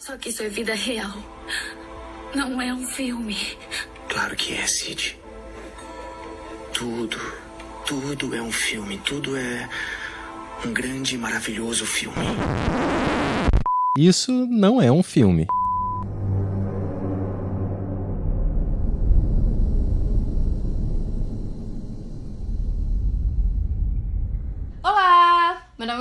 Só que isso é vida real. Não é um filme. Claro que é, Sid. Tudo, tudo é um filme. Tudo é um grande e maravilhoso filme. Isso não é um filme.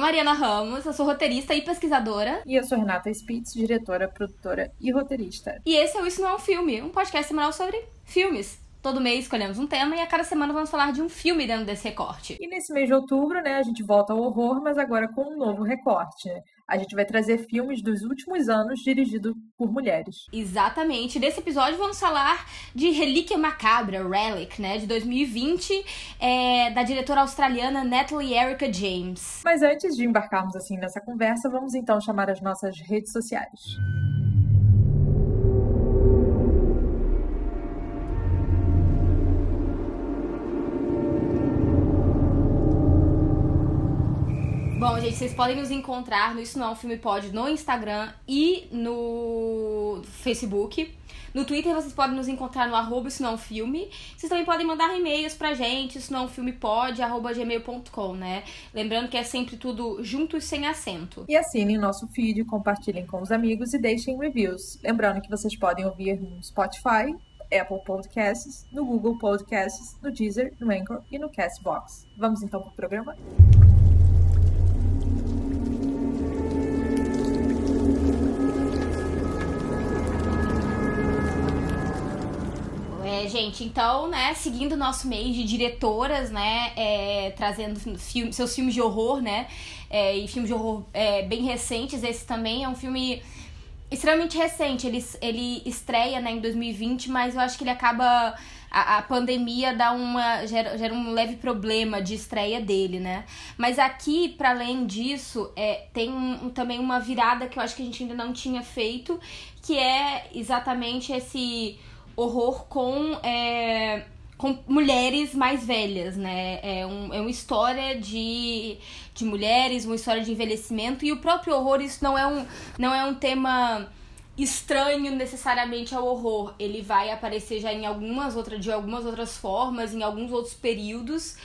Mariana Ramos, eu sou roteirista e pesquisadora. E eu sou Renata Spitz, diretora, produtora e roteirista. E esse é o Isso Não é um Filme, um podcast semanal sobre filmes. Todo mês escolhemos um tema e a cada semana vamos falar de um filme dentro desse recorte. E nesse mês de outubro, né, a gente volta ao horror, mas agora com um novo recorte. Né? A gente vai trazer filmes dos últimos anos dirigidos por mulheres. Exatamente. Nesse episódio vamos falar de Relíquia Macabra, Relic, né, de 2020, é, da diretora australiana Natalie Erica James. Mas antes de embarcarmos assim nessa conversa, vamos então chamar as nossas redes sociais. Bom, gente, vocês podem nos encontrar no Isso Não é Filme Pode no Instagram e no Facebook. No Twitter vocês podem nos encontrar no arroba Isso Não é Filme. Vocês também podem mandar e-mails pra gente, isso não é filme pode, arroba gmail.com, né? Lembrando que é sempre tudo junto e sem acento. E assinem nosso feed, compartilhem com os amigos e deixem reviews. Lembrando que vocês podem ouvir no Spotify, Apple Podcasts, no Google Podcasts, no Deezer, no Anchor e no Castbox. Vamos então pro programa? É, gente, então, né, seguindo o nosso mês de diretoras, né, é, trazendo filme, seus filmes de horror, né, é, e filmes de horror é, bem recentes, esse também é um filme extremamente recente, ele, ele estreia, né, em 2020, mas eu acho que ele acaba... A, a pandemia dá uma gera, gera um leve problema de estreia dele, né? Mas aqui, para além disso, é, tem um, também uma virada que eu acho que a gente ainda não tinha feito, que é exatamente esse horror com, é, com mulheres mais velhas, né? É, um, é uma história de, de mulheres, uma história de envelhecimento, e o próprio horror, isso não é um, não é um tema estranho necessariamente ao horror. Ele vai aparecer já em algumas outras, de algumas outras formas, em alguns outros períodos,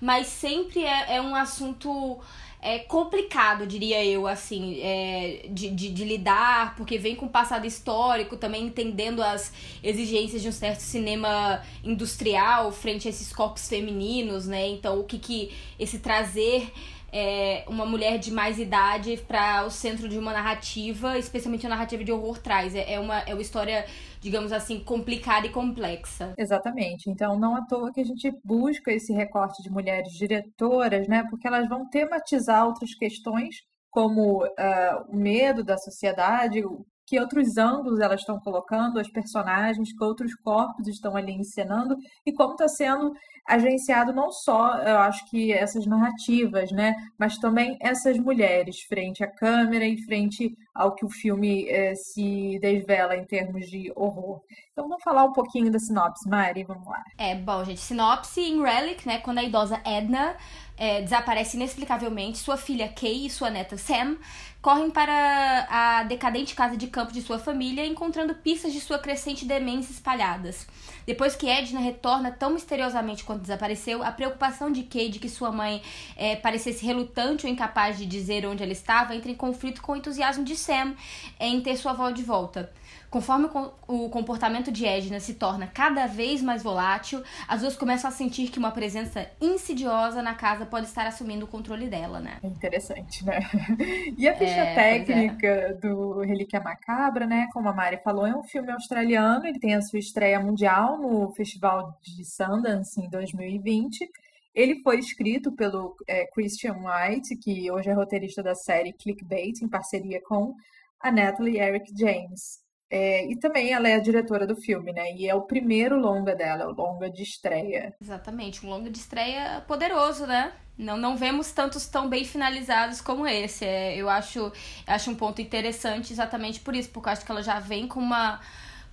mas sempre é, é um assunto é complicado, diria eu, assim, é, de, de, de, lidar, porque vem com o passado histórico, também entendendo as exigências de um certo cinema industrial frente a esses corpos femininos, né? Então, o que que esse trazer é, uma mulher de mais idade para o centro de uma narrativa, especialmente a narrativa de horror traz. É, é, uma, é uma história, digamos assim, complicada e complexa. Exatamente. Então, não à toa que a gente busca esse recorte de mulheres diretoras, né? Porque elas vão tematizar outras questões como uh, o medo da sociedade, que outros ângulos elas estão colocando, as personagens, que outros corpos estão ali encenando e como está sendo agenciado não só, eu acho que essas narrativas, né, mas também essas mulheres frente à câmera e frente ao que o filme eh, se desvela em termos de horror. Então vamos falar um pouquinho da sinopse, Mari, vamos lá. É, bom, gente, sinopse em Relic, né, quando a idosa Edna é, desaparece inexplicavelmente, sua filha Kay e sua neta Sam correm para a decadente casa de campo de sua família, encontrando pistas de sua crescente demência espalhadas. Depois que Edna retorna tão misteriosamente quanto desapareceu, a preocupação de Kay de que sua mãe é, parecesse relutante ou incapaz de dizer onde ela estava entra em conflito com o entusiasmo de Sam em ter sua avó de volta. Conforme o comportamento de Edna se torna cada vez mais volátil, as duas começam a sentir que uma presença insidiosa na casa pode estar assumindo o controle dela, né? Interessante, né? E a ficha é, técnica é. do Relíquia Macabra, né? Como a Mari falou, é um filme australiano, ele tem a sua estreia mundial no Festival de Sundance em 2020. Ele foi escrito pelo é, Christian White, que hoje é roteirista da série Clickbait, em parceria com a Natalie Eric James. É, e também ela é a diretora do filme, né? E é o primeiro longa dela, o longa de estreia. Exatamente, um longa de estreia poderoso, né? Não, não vemos tantos tão bem finalizados como esse. É, eu acho, acho um ponto interessante exatamente por isso, porque eu acho que ela já vem com uma,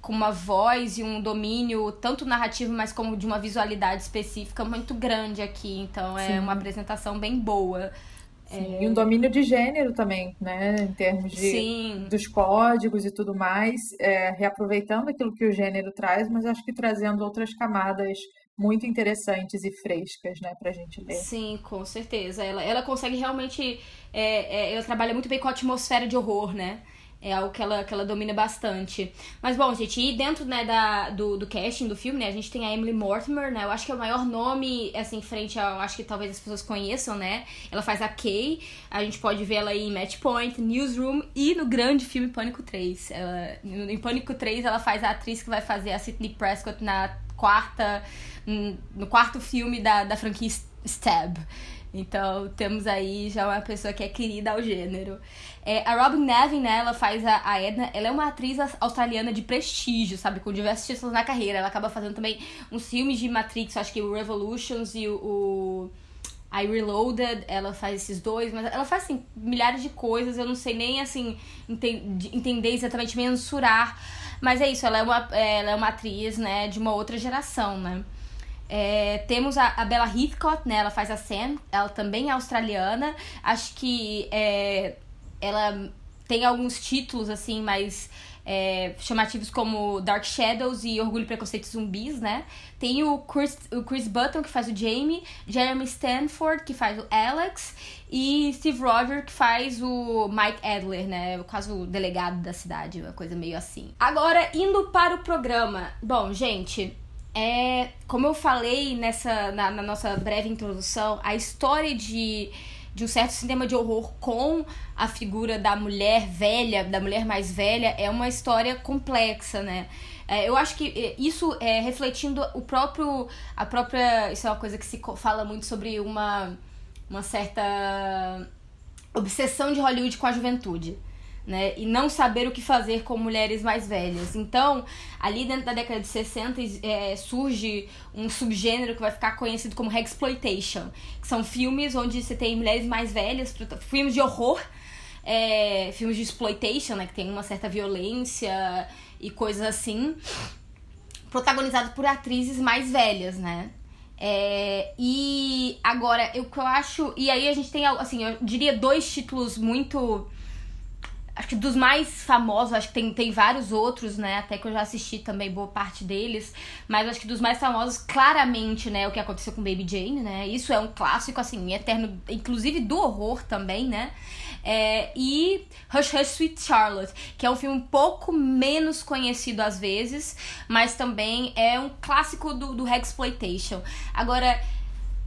com uma voz e um domínio, tanto narrativo, mas como de uma visualidade específica muito grande aqui. Então é Sim. uma apresentação bem boa Sim, é... E um domínio de gênero também, né? Em termos de, Sim. dos códigos e tudo mais, é, reaproveitando aquilo que o gênero traz, mas acho que trazendo outras camadas muito interessantes e frescas, né, pra gente ler. Sim, com certeza. Ela, ela consegue realmente. É, é, ela trabalha muito bem com a atmosfera de horror, né? É algo que ela, que ela domina bastante. Mas bom, gente, e dentro né, da, do, do casting do filme, né, a gente tem a Emily Mortimer, né? Eu acho que é o maior nome, assim, frente ao. Acho que talvez as pessoas conheçam, né? Ela faz a Kay. A gente pode ver ela em Match Point, Newsroom e no grande filme Pânico 3. Ela, em Pânico 3, ela faz a atriz que vai fazer a Sidney Prescott na quarta. no quarto filme da, da franquia Stab. Então temos aí já uma pessoa que é querida ao gênero. É, a Robin Nevin, né, ela faz a, a, Edna, ela é uma atriz australiana de prestígio, sabe, com diversos títulos na carreira. Ela acaba fazendo também uns filmes de Matrix, acho que o Revolutions e o, o I Reloaded, ela faz esses dois, mas ela faz, assim, milhares de coisas, eu não sei nem, assim, entender exatamente, mensurar. Mas é isso, ela é uma, ela é uma atriz, né, de uma outra geração, né. É, temos a, a Bella Heathcote, né? Ela faz a Sam, ela também é australiana. Acho que é, ela tem alguns títulos, assim, mais é, chamativos como Dark Shadows e Orgulho, Preconceito e Zumbis, né? Tem o Chris, o Chris Button, que faz o Jamie, Jeremy Stanford, que faz o Alex, e Steve Roger, que faz o Mike Adler, né? O caso delegado da cidade, uma coisa meio assim. Agora, indo para o programa. Bom, gente, é, como eu falei nessa na, na, nossa breve introdução, a história de, de um certo cinema de horror com a figura da mulher velha, da mulher mais velha, é uma história complexa, né? É, eu acho que é, isso é refletindo o próprio. a própria. Isso é uma coisa que se fala muito sobre uma, uma certa obsessão de Hollywood com a juventude né? E não saber o que fazer com mulheres mais velhas. Então, ali dentro da década de 60 é, surge um subgênero que vai ficar conhecido como Exploitation, que são filmes onde você tem mulheres mais velhas, filmes de horror, é, filmes de exploitation, né? Que tem uma certa violência e coisas assim, protagonizados por atrizes mais velhas, né? É, e agora, o que eu acho. E aí a gente tem, assim, eu diria dois títulos muito Acho que dos mais famosos, acho que tem, tem vários outros, né? Até que eu já assisti também boa parte deles. Mas acho que dos mais famosos, claramente, né? O que aconteceu com Baby Jane, né? Isso é um clássico, assim, eterno, inclusive do horror também, né? É, e Hush Hush Sweet Charlotte, que é um filme um pouco menos conhecido às vezes, mas também é um clássico do, do Exploitation. Agora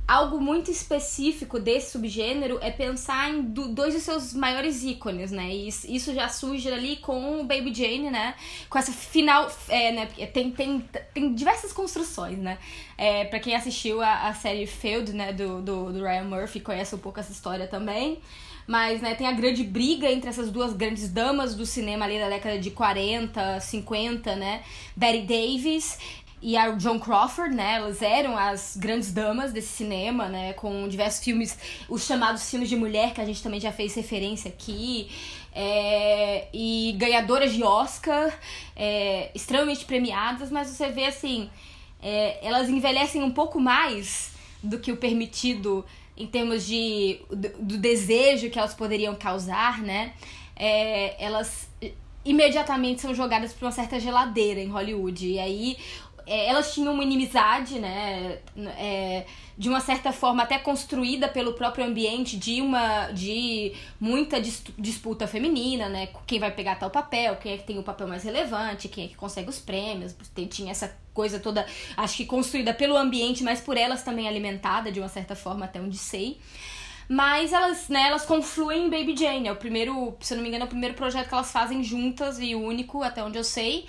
algo muito específico desse subgênero é pensar em do, dois dos seus maiores ícones, né? E isso já surge ali com o Baby Jane, né? Com essa final, é, né? Tem, tem, tem diversas construções, né? É, para quem assistiu a, a série Field, né? Do, do, do Ryan Murphy, conhece um pouco essa história também. Mas, né, tem a grande briga entre essas duas grandes damas do cinema ali da década de 40, 50, né? Betty Davis e a John Crawford, né? Elas eram as grandes damas desse cinema, né? Com diversos filmes, os chamados filmes de mulher, que a gente também já fez referência aqui. É, e ganhadoras de Oscar, é, extremamente premiadas, mas você vê assim, é, elas envelhecem um pouco mais do que o permitido em termos de do, do desejo que elas poderiam causar, né? É, elas imediatamente são jogadas para uma certa geladeira em Hollywood. E aí é, elas tinham uma inimizade, né? É, de uma certa forma até construída pelo próprio ambiente de uma de muita dis disputa feminina, né? Quem vai pegar tal papel, quem é que tem o papel mais relevante, quem é que consegue os prêmios. Tinha essa coisa toda, acho que construída pelo ambiente, mas por elas também alimentada de uma certa forma, até onde sei. Mas elas, né, elas confluem em Baby Jane. É o primeiro, se eu não me engano, é o primeiro projeto que elas fazem juntas e único, até onde eu sei.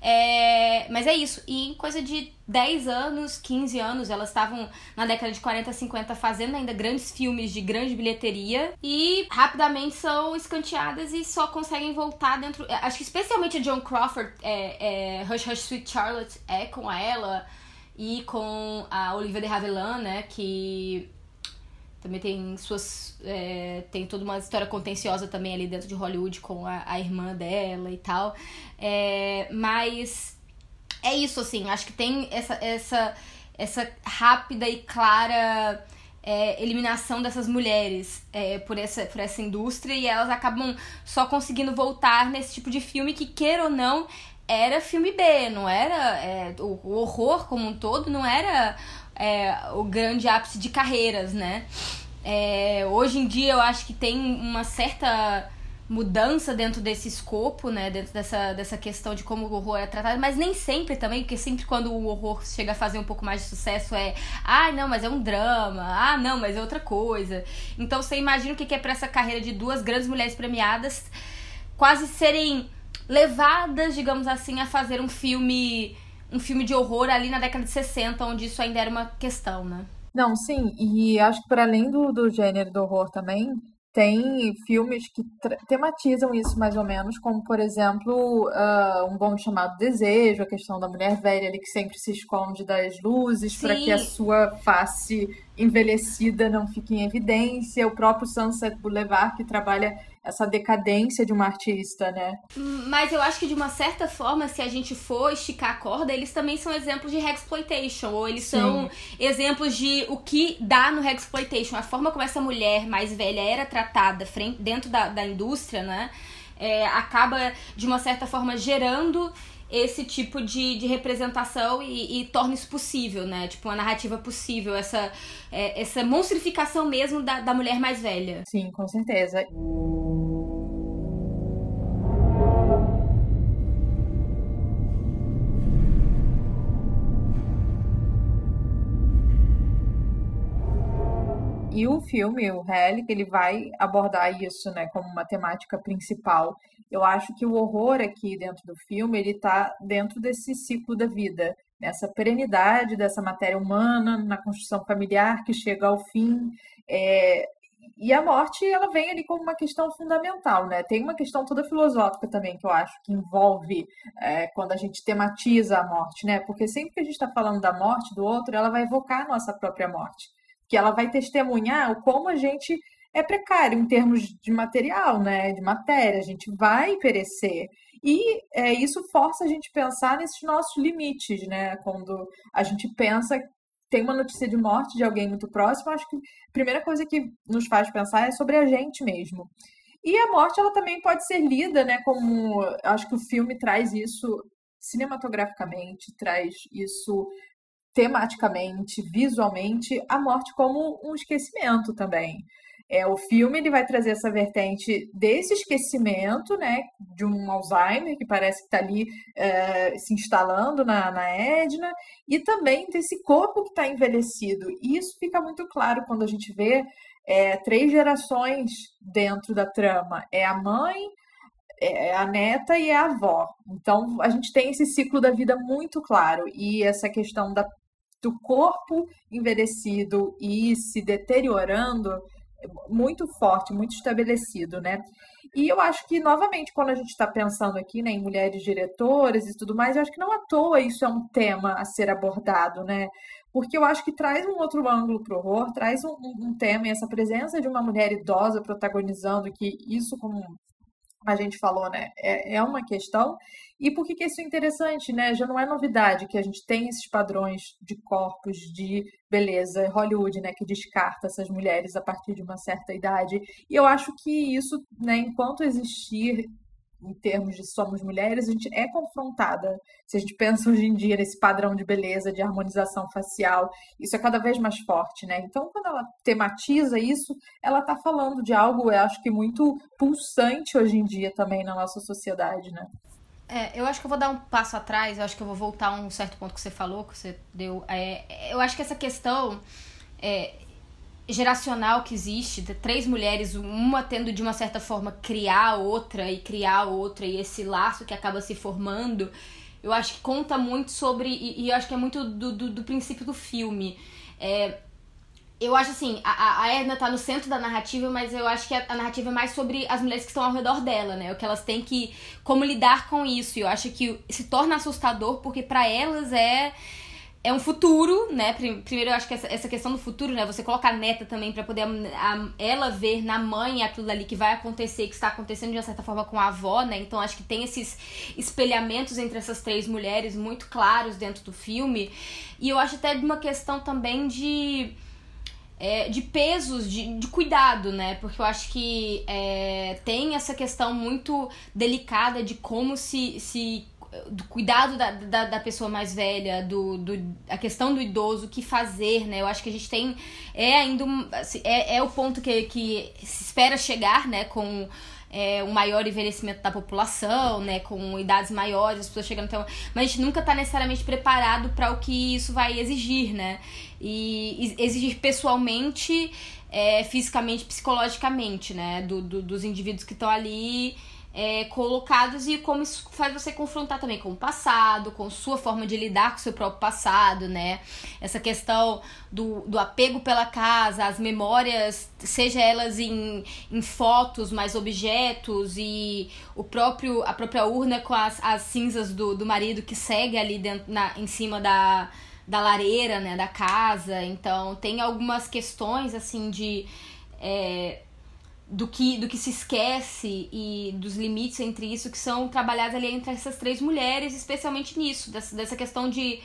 É, mas é isso. E em coisa de 10 anos, 15 anos, elas estavam na década de 40, 50 fazendo ainda grandes filmes de grande bilheteria e rapidamente são escanteadas e só conseguem voltar dentro. É, acho que especialmente a Joan Crawford, é, é, Hush Hush Sweet Charlotte é com ela e com a Olivia de Havilland, né? Que também tem suas. É, tem toda uma história contenciosa também ali dentro de Hollywood com a, a irmã dela e tal. É, mas é isso, assim. Acho que tem essa, essa, essa rápida e clara é, eliminação dessas mulheres é, por, essa, por essa indústria e elas acabam só conseguindo voltar nesse tipo de filme que, queira ou não, era filme B, não era. É, o, o, horror como um todo não era é, o grande ápice de carreiras, né? É, hoje em dia eu acho que tem uma certa mudança dentro desse escopo, né? Dentro dessa, dessa questão de como o horror é tratado, mas nem sempre também, porque sempre quando o horror chega a fazer um pouco mais de sucesso é ah, não, mas é um drama, ah, não, mas é outra coisa. Então você imagina o que é para essa carreira de duas grandes mulheres premiadas quase serem levadas, digamos assim, a fazer um filme um filme de horror ali na década de 60, onde isso ainda era uma questão, né? Não, sim, e acho que para além do, do gênero do horror também, tem filmes que tematizam isso mais ou menos, como por exemplo uh, um bom chamado Desejo, a questão da mulher velha ali que sempre se esconde das luzes para que a sua face envelhecida não fique em evidência, o próprio Sunset Boulevard que trabalha essa decadência de uma artista, né? Mas eu acho que de uma certa forma, se a gente for esticar a corda, eles também são exemplos de exploitation, ou eles Sim. são exemplos de o que dá no exploitation, a forma como essa mulher mais velha era tratada dentro da, da indústria, né? É, acaba de uma certa forma gerando esse tipo de, de representação e, e torna isso possível, né? Tipo, uma narrativa possível, essa, é, essa monstrificação mesmo da, da mulher mais velha. Sim, com certeza. E o filme, o Relic, ele vai abordar isso, né, como uma temática principal. Eu acho que o horror aqui dentro do filme, ele está dentro desse ciclo da vida, nessa perenidade dessa matéria humana, na construção familiar que chega ao fim. É... E a morte, ela vem ali como uma questão fundamental, né? Tem uma questão toda filosófica também que eu acho que envolve é, quando a gente tematiza a morte, né? Porque sempre que a gente está falando da morte do outro, ela vai evocar a nossa própria morte que ela vai testemunhar o como a gente é precário em termos de material, né, de matéria, a gente vai perecer. E é, isso força a gente pensar nesses nossos limites, né? Quando a gente pensa tem uma notícia de morte de alguém muito próximo, acho que a primeira coisa que nos faz pensar é sobre a gente mesmo. E a morte ela também pode ser lida, né, como acho que o filme traz isso cinematograficamente, traz isso tematicamente, visualmente, a morte como um esquecimento também. É, o filme ele vai trazer essa vertente desse esquecimento, né, de um Alzheimer que parece que está ali é, se instalando na, na Edna, e também desse corpo que está envelhecido. E isso fica muito claro quando a gente vê é, três gerações dentro da trama. É a mãe, é a neta e é a avó. Então a gente tem esse ciclo da vida muito claro e essa questão da do corpo envelhecido e se deteriorando muito forte, muito estabelecido, né? E eu acho que, novamente, quando a gente está pensando aqui né, em mulheres diretoras e tudo mais, eu acho que não à toa isso é um tema a ser abordado, né? Porque eu acho que traz um outro ângulo para o horror, traz um, um, tema e essa presença de uma mulher idosa protagonizando, que isso, como a gente falou, né, é, é uma questão. E por que, que isso é interessante, né? Já não é novidade que a gente tem esses padrões de corpos, de beleza, Hollywood, né, que descarta essas mulheres a partir de uma certa idade. E eu acho que isso, né, enquanto existir em termos de somos mulheres, a gente é confrontada. Se a gente pensa hoje em dia nesse padrão de beleza, de harmonização facial, isso é cada vez mais forte, né? Então, quando ela tematiza isso, ela está falando de algo, eu acho que muito pulsante hoje em dia também na nossa sociedade, né? É, eu acho que eu vou dar um passo atrás, eu acho que eu vou voltar a um certo ponto que você falou, que você deu. É, eu acho que essa questão. É, geracional que existe, três mulheres, uma tendo de uma certa forma criar outra e criar outra, e esse laço que acaba se formando, eu acho que conta muito sobre. E, e eu acho que é muito do, do, do princípio do filme. É, eu acho assim, a, a Edna tá no centro da narrativa, mas eu acho que a, a, narrativa é mais sobre as mulheres que estão ao redor dela, né? O que elas têm que. como lidar com isso. E eu acho que se torna assustador porque para elas é é um futuro, né? Primeiro, eu acho que essa, essa questão do futuro, né? Você coloca a neta também para poder a, a, ela ver na mãe aquilo ali que vai acontecer, que está acontecendo de uma certa forma com a avó, né? Então, acho que tem esses espelhamentos entre essas três mulheres muito claros dentro do filme. E eu acho até de uma questão também de é, de pesos, de, de cuidado, né? Porque eu acho que é, tem essa questão muito delicada de como se, se do cuidado da, da, da, pessoa mais velha, do, do, a questão do idoso, o que fazer, né? Eu acho que a gente tem. É ainda. Assim, é, é o ponto que, que se espera chegar, né? Com é, um maior envelhecimento da população, né? Com idades maiores, as pessoas chegando até. Mas a gente nunca está necessariamente preparado para o que isso vai exigir, né? E exigir pessoalmente, é, fisicamente, psicologicamente, né? Do, do dos indivíduos que estão ali é, colocados e como isso faz você confrontar também com o passado, com sua forma de lidar com o seu próprio passado, né? Essa questão do, do apego pela casa, as memórias, seja elas em, em fotos, mais objetos e o próprio a própria urna com as, as cinzas do, do marido que segue ali dentro, na, em cima da, da lareira, né, da casa. Então, tem algumas questões assim de é, do que, do que se esquece e dos limites entre isso que são trabalhados ali entre essas três mulheres, especialmente nisso, dessa, dessa questão de,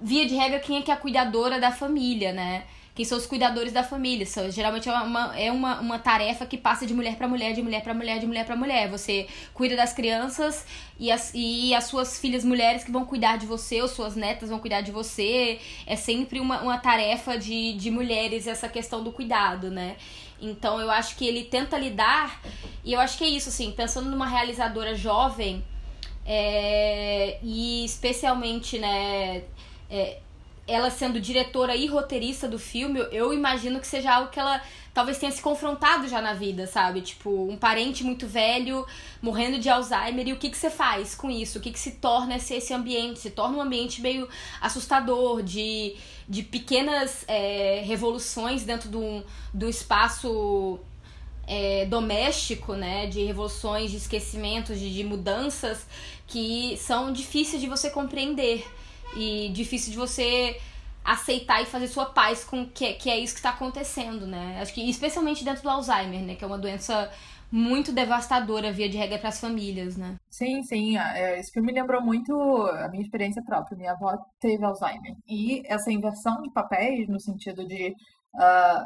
via de regra, quem é que é a cuidadora da família, né? Quem são os cuidadores da família? São, geralmente é, uma, é uma, uma tarefa que passa de mulher para mulher, de mulher para mulher, de mulher para mulher. Você cuida das crianças e as, e as suas filhas mulheres que vão cuidar de você, ou suas netas vão cuidar de você. É sempre uma, uma tarefa de, de mulheres essa questão do cuidado, né? Então eu acho que ele tenta lidar, e eu acho que é isso, assim, pensando numa realizadora jovem, é, e especialmente, né, é, ela sendo diretora e roteirista do filme, eu imagino que seja algo que ela talvez tenha se confrontado já na vida, sabe? Tipo, um parente muito velho morrendo de Alzheimer e o que, que você faz com isso? O que, que se torna esse, esse ambiente? Se torna um ambiente meio assustador, de, de pequenas é, revoluções dentro do, do espaço é, doméstico, né? De revoluções, de esquecimentos, de, de mudanças que são difíceis de você compreender e difícil de você aceitar e fazer sua paz com que, que é isso que está acontecendo, né? Acho que especialmente dentro do Alzheimer, né? Que é uma doença muito devastadora via de regra para as famílias, né? Sim, sim. É, esse filme me lembrou muito a minha experiência própria. Minha avó teve Alzheimer. E essa inversão de papéis, no sentido de uh,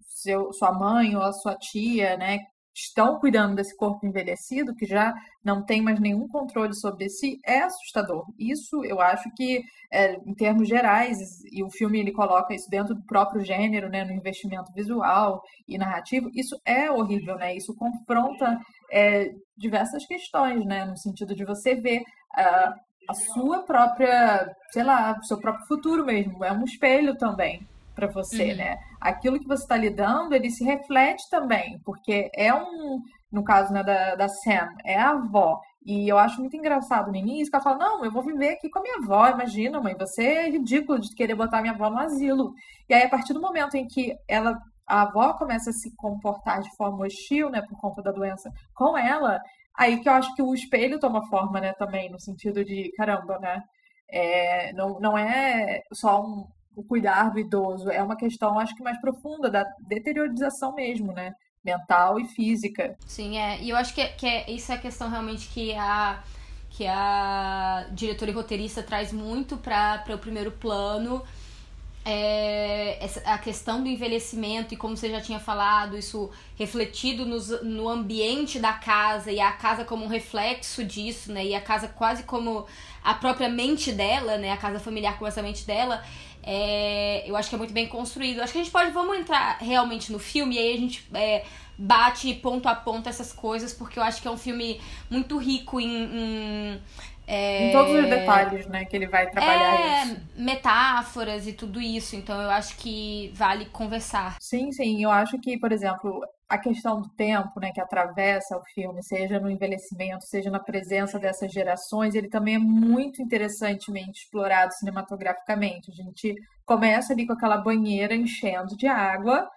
seu, sua mãe ou a sua tia, né, estão cuidando desse corpo envelhecido, que já não tem mais nenhum controle sobre si, é assustador. Isso eu acho que, é, em termos gerais, e o filme ele coloca isso dentro do próprio gênero, né, no investimento visual e narrativo, isso é horrível, né? Isso confronta é, diversas questões, né, no sentido de você ver. Uh, a sua própria, sei lá, seu próprio futuro mesmo, é um espelho também para você, uhum. né? Aquilo que você está lidando, ele se reflete também, porque é um, no caso né, da, da Sam, é a avó. E eu acho muito engraçado no início que ela fala: Não, eu vou viver aqui com a minha avó. Imagina, mãe, você é ridículo de querer botar minha avó no asilo. E aí, a partir do momento em que ela, a avó começa a se comportar de forma hostil, né, por conta da doença com ela, aí que eu acho que o espelho toma forma, né, também, no sentido de: caramba, né? É, não, não é só um, o cuidar do idoso. É uma questão, acho que mais profunda, da deteriorização mesmo, né? Mental e física. Sim, é. E eu acho que, é, que é, isso é a questão realmente que a, que a diretora e roteirista traz muito para o primeiro plano. É, a questão do envelhecimento e como você já tinha falado, isso refletido nos, no ambiente da casa e a casa como um reflexo disso, né? E a casa quase como a própria mente dela, né? A casa familiar como essa mente dela. É, eu acho que é muito bem construído. Acho que a gente pode, vamos entrar realmente no filme e aí a gente é, bate ponto a ponto essas coisas, porque eu acho que é um filme muito rico em. em é, em todos os detalhes, né, que ele vai trabalhar é, isso. metáforas e tudo isso. Então eu acho que vale conversar. Sim, sim. Eu acho que, por exemplo, a questão do tempo, né, que atravessa o filme, seja no envelhecimento, seja na presença dessas gerações, ele também é muito interessantemente explorado cinematograficamente. A gente começa ali com aquela banheira enchendo de água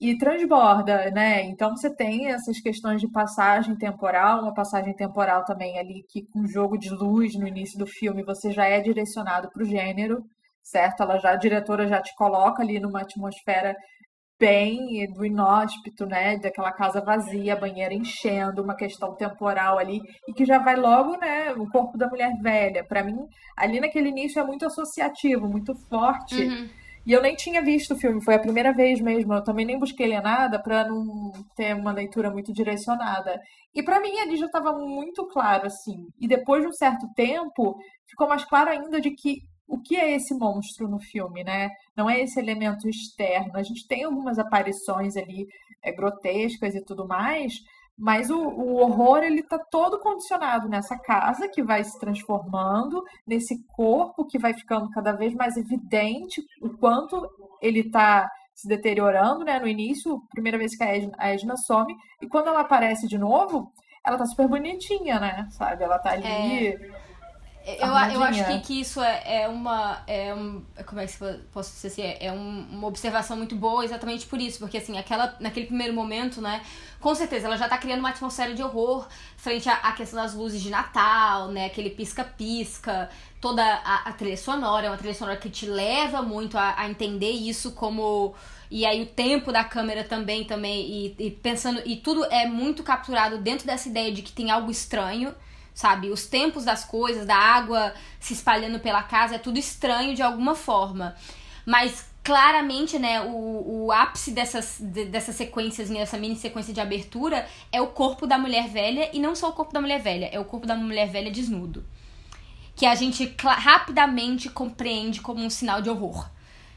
e transborda, né? Então você tem essas questões de passagem temporal, uma passagem temporal também ali que com jogo de luz no início do filme você já é direcionado para o gênero, certo? Ela já a diretora já te coloca ali numa atmosfera bem do inóspito, né, daquela casa vazia, banheira enchendo, uma questão temporal ali e que já vai logo, né, o corpo da mulher velha. Para mim, ali naquele início é muito associativo, muito forte. Uhum. E eu nem tinha visto o filme, foi a primeira vez mesmo. Eu também nem busquei ler nada para não ter uma leitura muito direcionada. E para mim ali já estava muito claro assim. E depois de um certo tempo, ficou mais claro ainda de que o que é esse monstro no filme, né? Não é esse elemento externo. A gente tem algumas aparições ali é, grotescas e tudo mais, mas o, o horror ele está todo condicionado nessa casa que vai se transformando, nesse corpo que vai ficando cada vez mais evidente o quanto ele está se deteriorando, né? No início, primeira vez que a Edna, a Edna some, e quando ela aparece de novo, ela tá super bonitinha, né? Sabe? Ela tá ali. É eu, eu acho que, que isso é, é uma. É um, como é que posso dizer assim? É, é um, uma observação muito boa exatamente por isso. Porque, assim, aquela, naquele primeiro momento, né? Com certeza, ela já tá criando uma atmosfera de horror frente à, à questão das luzes de Natal, né? Aquele pisca-pisca, toda a, a, trilha sonora. É uma trilha sonora que te leva muito a, a entender isso como e aí o tempo da câmera também também e, e, pensando e tudo é muito capturado dentro dessa ideia de que tem algo estranho sabe? Os tempos das coisas, da água se espalhando pela casa, é tudo estranho de alguma forma. Mas claramente, né, o, o ápice dessas, de, dessas sequências, dessa mini sequência de abertura, é o corpo da mulher velha, e não só o corpo da mulher velha, é o corpo da mulher velha desnudo. Que a gente rapidamente compreende como um sinal de horror.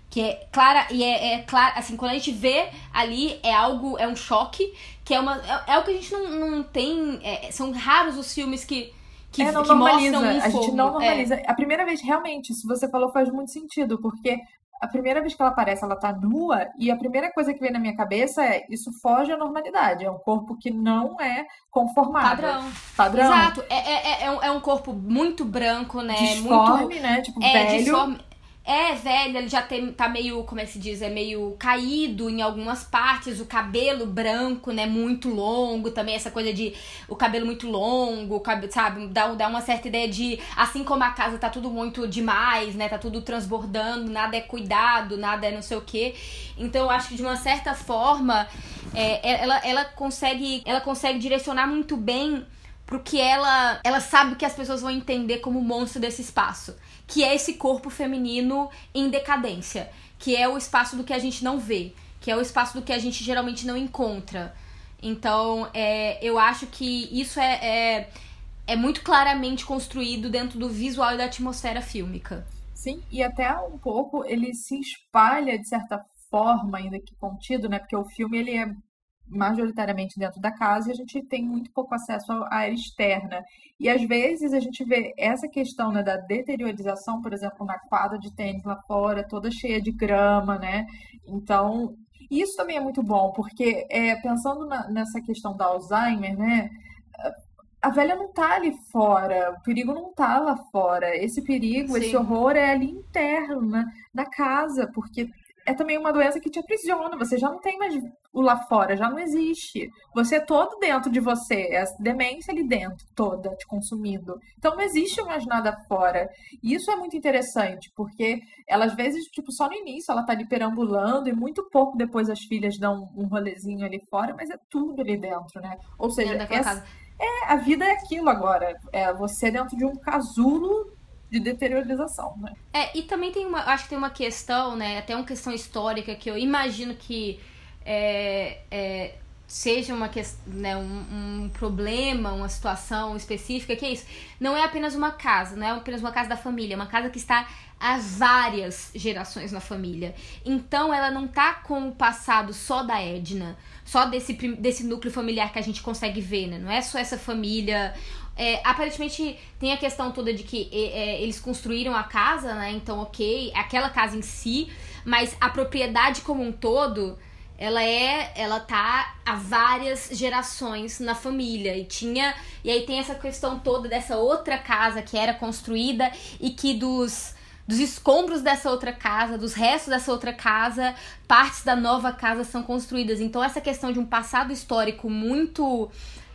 Que é clara, e é, é claro, assim, quando a gente vê ali, é algo, é um choque, que é uma. É, é o que a gente não, não tem. É, são raros os filmes que. Que, é, não que normaliza. Um a gente não normaliza. É. A primeira vez, realmente, se você falou, faz muito sentido, porque a primeira vez que ela aparece, ela tá nua, e a primeira coisa que vem na minha cabeça é isso foge à normalidade. É um corpo que não é conformado. Padrão. Padrão. Exato. É, é, é, um, é um corpo muito branco, né? Disforme, muito, né? Tipo, é, velho. Disforme é velho, ele já tem, tá meio, como é que se diz, é meio caído em algumas partes, o cabelo branco, né, muito longo, também essa coisa de o cabelo muito longo, sabe, dá, dá uma certa ideia de, assim como a casa tá tudo muito demais, né, tá tudo transbordando, nada é cuidado, nada é não sei o que, então eu acho que de uma certa forma, é, é, ela, ela consegue, ela consegue direcionar muito bem pro que ela, ela sabe que as pessoas vão entender como monstro desse espaço que é esse corpo feminino em decadência, que é o espaço do que a gente não vê, que é o espaço do que a gente geralmente não encontra. Então, é, eu acho que isso é, é, é muito claramente construído dentro do visual e da atmosfera fílmica. Sim, e até um pouco ele se espalha de certa forma, ainda que contido, né? Porque o filme ele é majoritariamente dentro da casa e a gente tem muito pouco acesso à área externa. E às vezes a gente vê essa questão né, da deteriorização, por exemplo, na quadra de tênis lá fora, toda cheia de grama, né? Então, isso também é muito bom, porque é, pensando na, nessa questão da Alzheimer, né? A velha não tá ali fora, o perigo não tá lá fora. Esse perigo, Sim. esse horror é ali interno, né, na casa, porque é também uma doença que te aprisiona. Você já não tem mais o lá fora, já não existe. Você é todo dentro de você, é a demência ali dentro, toda te consumindo. Então não existe mais nada fora. E isso é muito interessante, porque ela às vezes, tipo, só no início ela tá ali perambulando e muito pouco depois as filhas dão um rolezinho ali fora, mas é tudo ali dentro, né? Ou seja, essa, é, a vida é aquilo agora. É você dentro de um casulo de deteriorização, né? É, e também tem uma, acho que tem uma questão, né, até uma questão histórica que eu imagino que é, é, seja uma né, um, um, problema, uma situação específica, que é isso. Não é apenas uma casa, não é apenas uma casa da família, é uma casa que está há várias gerações na família. Então ela não tá com o passado só da Edna, só desse, desse núcleo familiar que a gente consegue ver, né? Não é só essa família é, aparentemente tem a questão toda de que é, eles construíram a casa, né? Então, ok, aquela casa em si, mas a propriedade como um todo, ela é, ela tá há várias gerações na família e tinha, e aí tem essa questão toda dessa outra casa que era construída e que dos dos escombros dessa outra casa, dos restos dessa outra casa, partes da nova casa são construídas. Então essa questão de um passado histórico muito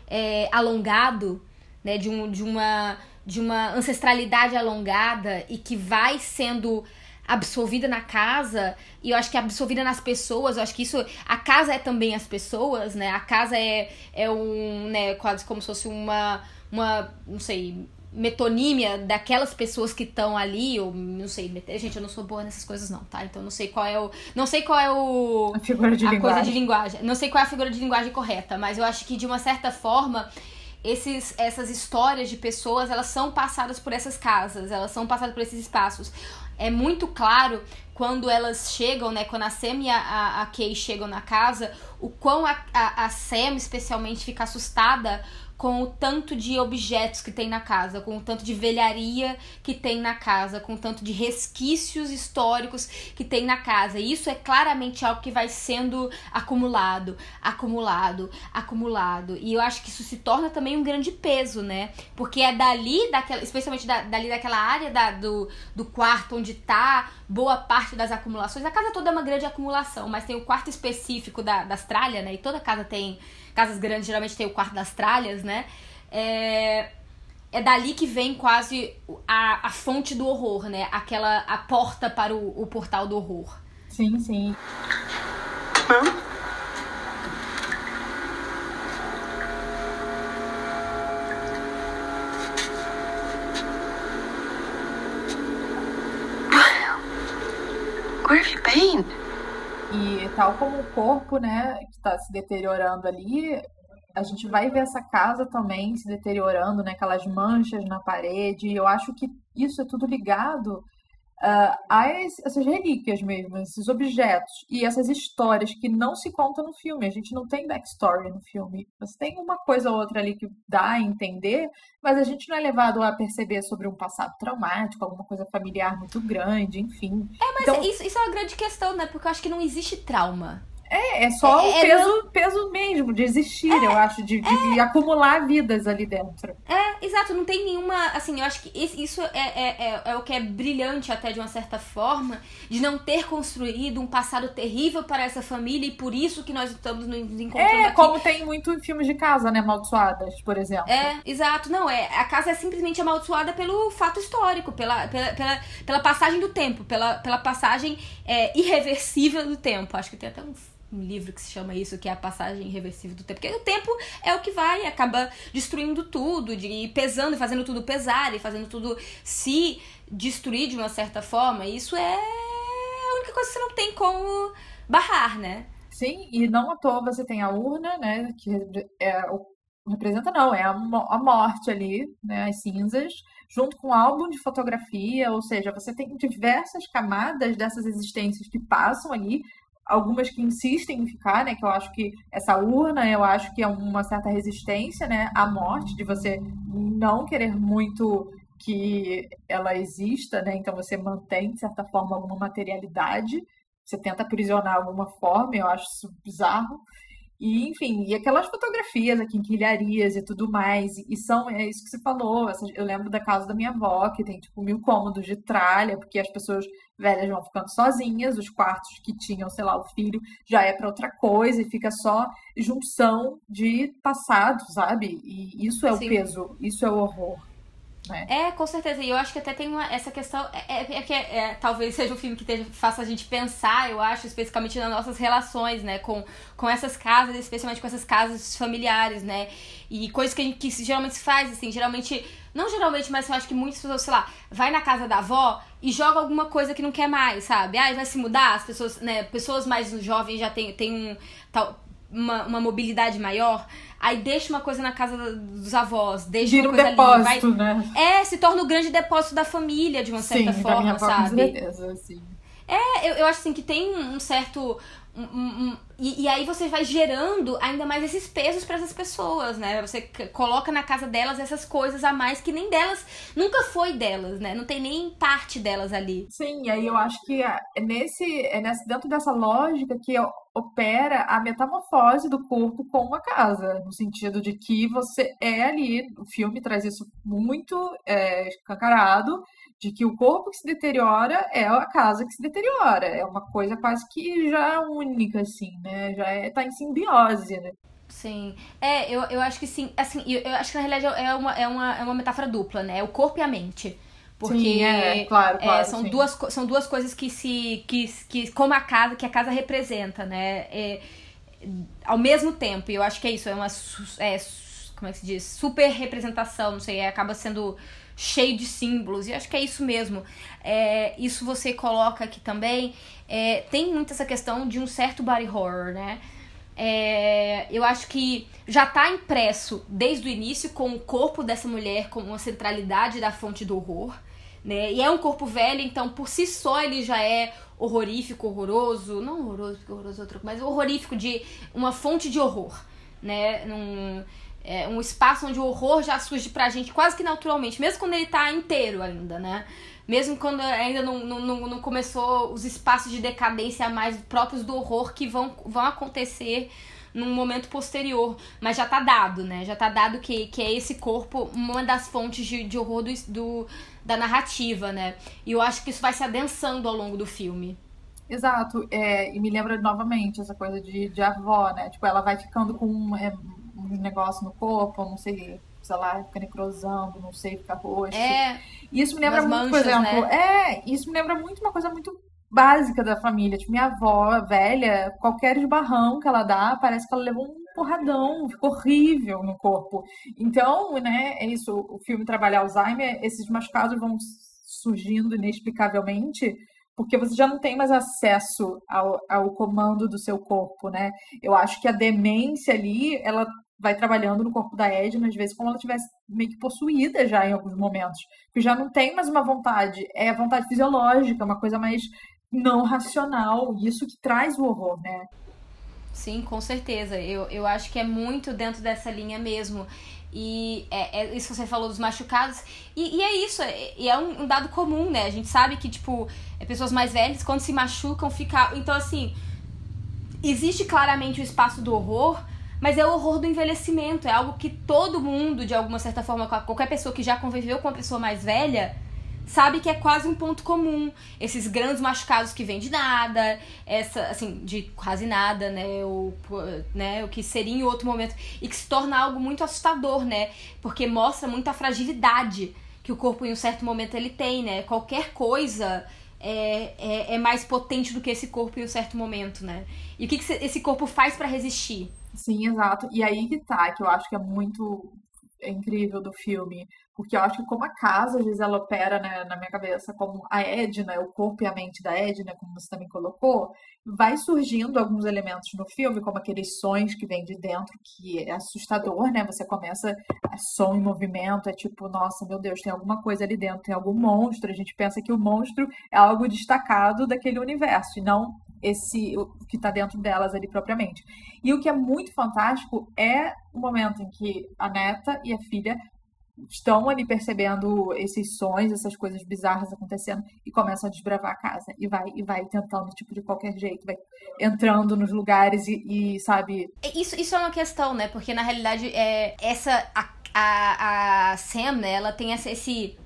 é, alongado né, de, um, de, uma, de uma ancestralidade alongada e que vai sendo absorvida na casa e eu acho que absorvida nas pessoas, eu acho que isso a casa é também as pessoas, né? A casa é é um, né, quase como se fosse uma uma, não sei, metonímia daquelas pessoas que estão ali, ou não sei, gente, eu não sou boa nessas coisas não, tá? Então não sei qual é o, não sei qual é o a figura de a linguagem. coisa de linguagem. Não sei qual é a figura de linguagem correta, mas eu acho que de uma certa forma esses, essas histórias de pessoas, elas são passadas por essas casas, elas são passadas por esses espaços. É muito claro quando elas chegam, né? Quando a Sam e a, a Kay chegam na casa, o quão a, a, a Sam especialmente fica assustada com o tanto de objetos que tem na casa, com o tanto de velharia que tem na casa, com o tanto de resquícios históricos que tem na casa. E isso é claramente algo que vai sendo acumulado, acumulado, acumulado. E eu acho que isso se torna também um grande peso, né? Porque é dali, daquela, especialmente da, dali daquela área da, do, do quarto onde tá boa parte das acumulações. A casa toda é uma grande acumulação, mas tem o quarto específico da, das tralhas, né? E toda casa tem casas grandes geralmente tem o quarto das tralhas, né? É, é dali que vem quase a, a fonte do horror, né? Aquela a porta para o, o portal do horror. Sim, sim. Hã? Where have you been? E tal como o corpo, né, que está se deteriorando ali, a gente vai ver essa casa também se deteriorando, né, aquelas manchas na parede. E eu acho que isso é tudo ligado uh, essas relíquias mesmo, esses objetos e essas histórias que não se contam no filme. A gente não tem backstory no filme. Você tem uma coisa ou outra ali que dá a entender, mas a gente não é levado a perceber sobre um passado traumático, alguma coisa familiar muito grande, enfim. É, mas então, isso, isso é uma grande questão, né? Porque eu acho que não existe trauma. É, é só é, o é peso, não... peso mesmo de existir, é, eu acho, de, de, é. acumular vidas ali dentro. É, exato, não tem nenhuma. Assim, eu acho que isso é, é, é, o que é brilhante, até de uma certa forma, de não ter construído um passado terrível para essa família e por isso que nós estamos nos encontrando. É, aqui. como tem muito em filmes de casa, né? Amaldiçoadas, por exemplo. É, exato. Não, é. A casa é simplesmente amaldiçoada pelo fato histórico, pela, pela, pela, pela passagem do tempo, pela, pela passagem irreversível do tempo. Acho que tem até um um livro que se chama isso, que é a passagem irreversível do tempo. Porque o tempo é o que vai, acaba destruindo tudo, de pesando, fazendo tudo pesar e fazendo tudo se destruir de uma certa forma. Isso é a única coisa que você não tem como barrar, né? Sim, e não à toa você tem a urna, né? Que é o representa não, é a, a morte ali, né, as cinzas, junto com o álbum de fotografia, ou seja, você tem diversas camadas dessas existências que passam ali, algumas que insistem em ficar, né? Que eu acho que essa urna, eu acho que é uma certa resistência, né? À morte, de você não querer muito que ela exista, né? Então você mantém, de certa forma, alguma materialidade. Você tenta aprisionar alguma forma, eu acho isso bizarro. E, enfim, e aquelas fotografias, aqui quinquilharias e tudo mais. E são, é isso que você falou. Eu lembro da casa da minha avó, que tem, tipo, mil cômodos de tralha, porque as pessoas velhas vão ficando sozinhas, os quartos que tinham, sei lá, o filho já é para outra coisa e fica só junção de passado, sabe? E isso é o Sim. peso, isso é o horror. É, com certeza. E eu acho que até tem uma, essa questão. É, é, é que é, é, talvez seja um filme que esteja, faça a gente pensar, eu acho, especificamente nas nossas relações, né? Com, com essas casas, especialmente com essas casas familiares, né? E coisas que, a gente, que geralmente se faz, assim, geralmente. Não geralmente, mas eu acho que muitas pessoas, sei lá, vai na casa da avó e joga alguma coisa que não quer mais, sabe? Ah, vai se mudar, as pessoas, né? Pessoas mais jovens já tem, tem um. Tal, uma, uma mobilidade maior, aí deixa uma coisa na casa dos avós, deixa Vira uma coisa um depósito, ali, vai... né? É, se torna o grande depósito da família, de uma certa sim, forma, sabe? Com certeza, sim. É, eu, eu acho assim que tem um certo. Um, um, e, e, aí você vai gerando ainda mais esses pesos para essas pessoas, né? Você coloca na casa delas essas coisas a mais que nem delas, nunca foi delas, né? Não tem nem parte delas ali. Sim, aí eu acho que é nesse, é nesse dentro dessa lógica que opera a metamorfose do corpo com a casa, no sentido de que você é ali, o filme traz isso muito é, escancarado, de que o corpo que se deteriora é a casa que se deteriora. É uma coisa quase que já única, assim, né? Já é, tá em simbiose, né? Sim. É, eu, eu acho que sim. Assim, eu, eu acho que na realidade é uma, é, uma, é uma metáfora dupla, né? É o corpo e a mente. Porque sim, é, claro, claro, é, são, duas, são duas coisas que se. Que, que, como a casa, que a casa representa, né? É, ao mesmo tempo, e eu acho que é isso, é uma. É, como é que se diz? Super representação, não sei, acaba sendo cheio de símbolos, e acho que é isso mesmo. É, isso você coloca aqui também. É, tem muito essa questão de um certo body horror, né? É, eu acho que já está impresso desde o início com o corpo dessa mulher como uma centralidade da fonte do horror. Né? E é um corpo velho, então por si só ele já é horrorífico, horroroso. Não horroroso, porque horroroso é outro, mas horrorífico de uma fonte de horror. Né? Num, é, um espaço onde o horror já surge pra gente quase que naturalmente, mesmo quando ele tá inteiro ainda, né? Mesmo quando ainda não, não, não começou os espaços de decadência mais próprios do horror que vão, vão acontecer num momento posterior. Mas já tá dado, né? Já tá dado que, que é esse corpo uma das fontes de, de horror do, do, da narrativa, né? E eu acho que isso vai se adensando ao longo do filme. Exato, é, e me lembra novamente essa coisa de, de avó, né? Tipo, ela vai ficando com um, um negócio no corpo, não sei, sei lá, fica necrosando, não sei, fica roxo. É. Isso me lembra muito, manchas, por exemplo, né? é, isso me lembra muito uma coisa muito básica da família. Tipo, minha avó, velha, qualquer esbarrão que ela dá, parece que ela levou um porradão, ficou horrível no corpo. Então, né, é isso, o filme trabalha Alzheimer, esses machucados vão surgindo inexplicavelmente, porque você já não tem mais acesso ao, ao comando do seu corpo, né? Eu acho que a demência ali, ela vai trabalhando no corpo da Edna, às vezes como ela tivesse meio que possuída já em alguns momentos, que já não tem mais uma vontade, é a vontade fisiológica, uma coisa mais não racional, isso que traz o horror, né? Sim, com certeza. Eu, eu acho que é muito dentro dessa linha mesmo. E é, é isso que você falou dos machucados. E, e é isso, é, e é um, um, dado comum, né? A gente sabe que, tipo, é pessoas mais velhas, quando se machucam, fica. Então, assim, existe claramente o espaço do horror, mas é o horror do envelhecimento. É algo que todo mundo, de alguma certa forma, qualquer pessoa que já conviveu com uma pessoa mais velha, sabe que é quase um ponto comum. Esses grandes machucados que vêm de nada, essa, assim, de quase nada, né? O, né? o que seria em outro momento. E que se torna algo muito assustador, né? Porque mostra muita fragilidade que o corpo em um certo momento ele tem, né? Qualquer coisa é, é, é mais potente do que esse corpo em um certo momento, né? E o que, que esse corpo faz para resistir? Sim, exato. E aí que tá, que eu acho que é muito incrível do filme. Porque eu acho que como a casa, às vezes, ela opera né, na minha cabeça como a Edna, o corpo e a mente da Edna, como você também colocou, vai surgindo alguns elementos no filme, como aqueles sons que vêm de dentro, que é assustador, né? Você começa a som em movimento, é tipo, nossa, meu Deus, tem alguma coisa ali dentro, tem algum monstro. A gente pensa que o monstro é algo destacado daquele universo, e não esse o que está dentro delas ali propriamente. E o que é muito fantástico é o momento em que a neta e a filha estão ali percebendo esses sons, essas coisas bizarras acontecendo e começam a desbravar a casa e vai e vai tentando tipo de qualquer jeito, vai entrando nos lugares e, e sabe. Isso, isso é uma questão, né? Porque na realidade é essa a, a, a Sam, né? Ela tem essa, esse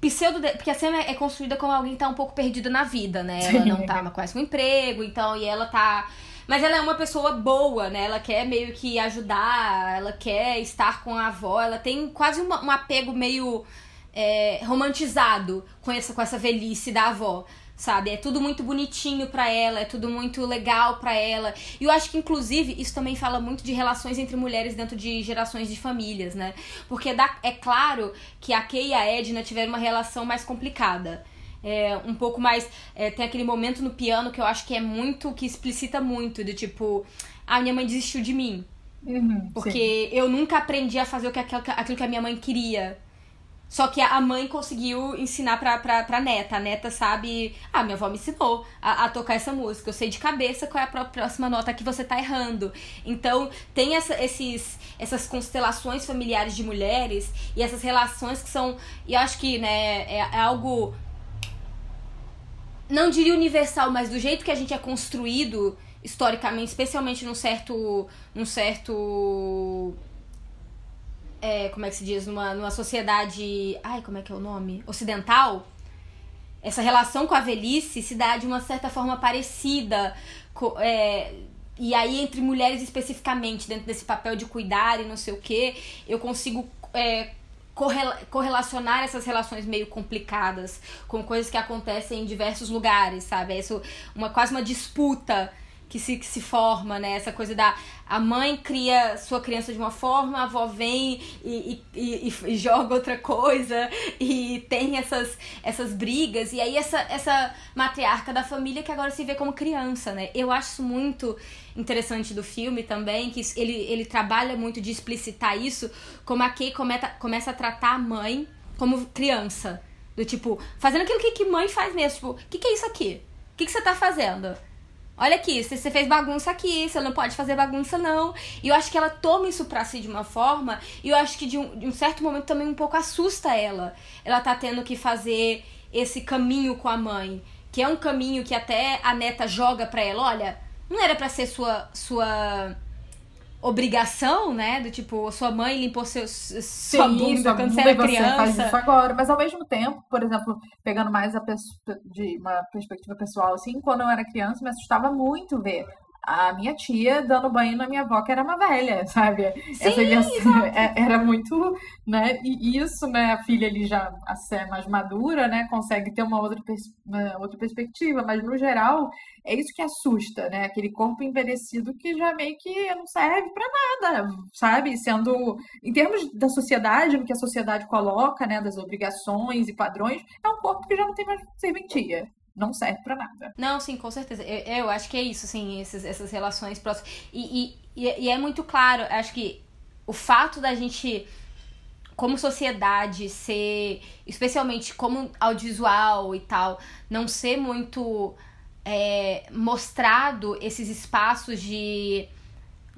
pseudo. Porque a Sam é construída como alguém que tá um pouco perdido na vida, né? Ela não tá quase com emprego, então, e ela tá mas ela é uma pessoa boa, né? Ela quer meio que ajudar, ela quer estar com a avó, ela tem quase uma, um apego meio é, romantizado com essa, com essa velhice da avó sabe? É tudo muito bonitinho para ela, é tudo muito legal para ela. E eu acho que inclusive isso também fala muito de relações entre mulheres dentro de gerações de famílias, né? Porque dá, é claro que a Kay e a Edna tiveram uma relação mais complicada é, um pouco mais. É, tem aquele momento no piano que eu acho que é muito. que explicita muito, de tipo, a ah, minha mãe desistiu de mim. Uhum, porque sim. eu nunca aprendi a fazer o que, aquilo, aquilo que a minha mãe queria. Só que a mãe conseguiu ensinar pra, pra, pra neta. A neta sabe. Ah, minha avó me ensinou a, a tocar essa música. Eu sei de cabeça qual é a próxima nota que você tá errando. Então, tem essa, esses, essas constelações familiares de mulheres e essas relações que são. E eu acho que, né, é, é algo não diria universal, mas do jeito que a gente é construído historicamente, especialmente num certo. num certo. É, como é que se diz? Numa, numa sociedade. Ai, como é que é o nome? Ocidental. Essa relação com a velhice se dá de uma certa forma parecida. É, e aí, entre mulheres especificamente, dentro desse papel de cuidar e não sei o que, eu consigo é, correlacionar essas relações meio complicadas com coisas que acontecem em diversos lugares, sabe? É isso, uma, quase uma disputa que se, que se forma, né? Essa coisa da a mãe cria sua criança de uma forma, a avó vem e, e, e, e joga outra coisa e tem essas, essas brigas. E aí essa, essa matriarca da família que agora se vê como criança, né? Eu acho isso muito interessante do filme também, que ele, ele trabalha muito de explicitar isso, como a Kay cometa, começa a tratar a mãe como criança. Do tipo, fazendo aquilo que, que mãe faz mesmo. Tipo, o que, que é isso aqui? O que, que você tá fazendo? Olha aqui, você fez bagunça aqui, você não pode fazer bagunça, não. E eu acho que ela toma isso pra si de uma forma, e eu acho que de um, de um certo momento também um pouco assusta ela. Ela tá tendo que fazer esse caminho com a mãe, que é um caminho que até a neta joga pra ela, olha, não era para ser sua sua obrigação, né? Do tipo, sua mãe limpou seu, sua Sim, bunda quando você era criança. faz isso agora. Mas ao mesmo tempo, por exemplo, pegando mais a de uma perspectiva pessoal, assim, quando eu era criança, me assustava muito ver a minha tia dando banho na minha avó, que era uma velha, sabe? Sim, Essa é, era muito, né? E isso, né? A filha ali já ser mais madura, né? Consegue ter uma outra, pers uma outra perspectiva, mas no geral é isso que assusta, né? Aquele corpo envelhecido que já meio que não serve para nada, sabe? Sendo, em termos da sociedade, no que a sociedade coloca, né? Das obrigações e padrões, é um corpo que já não tem mais serventia não serve para nada. Não, sim, com certeza. Eu, eu, acho que é isso, assim, esses, essas relações próximas. E, e, e é muito claro, acho que o fato da gente, como sociedade, ser, especialmente como audiovisual e tal, não ser muito é, mostrado esses espaços de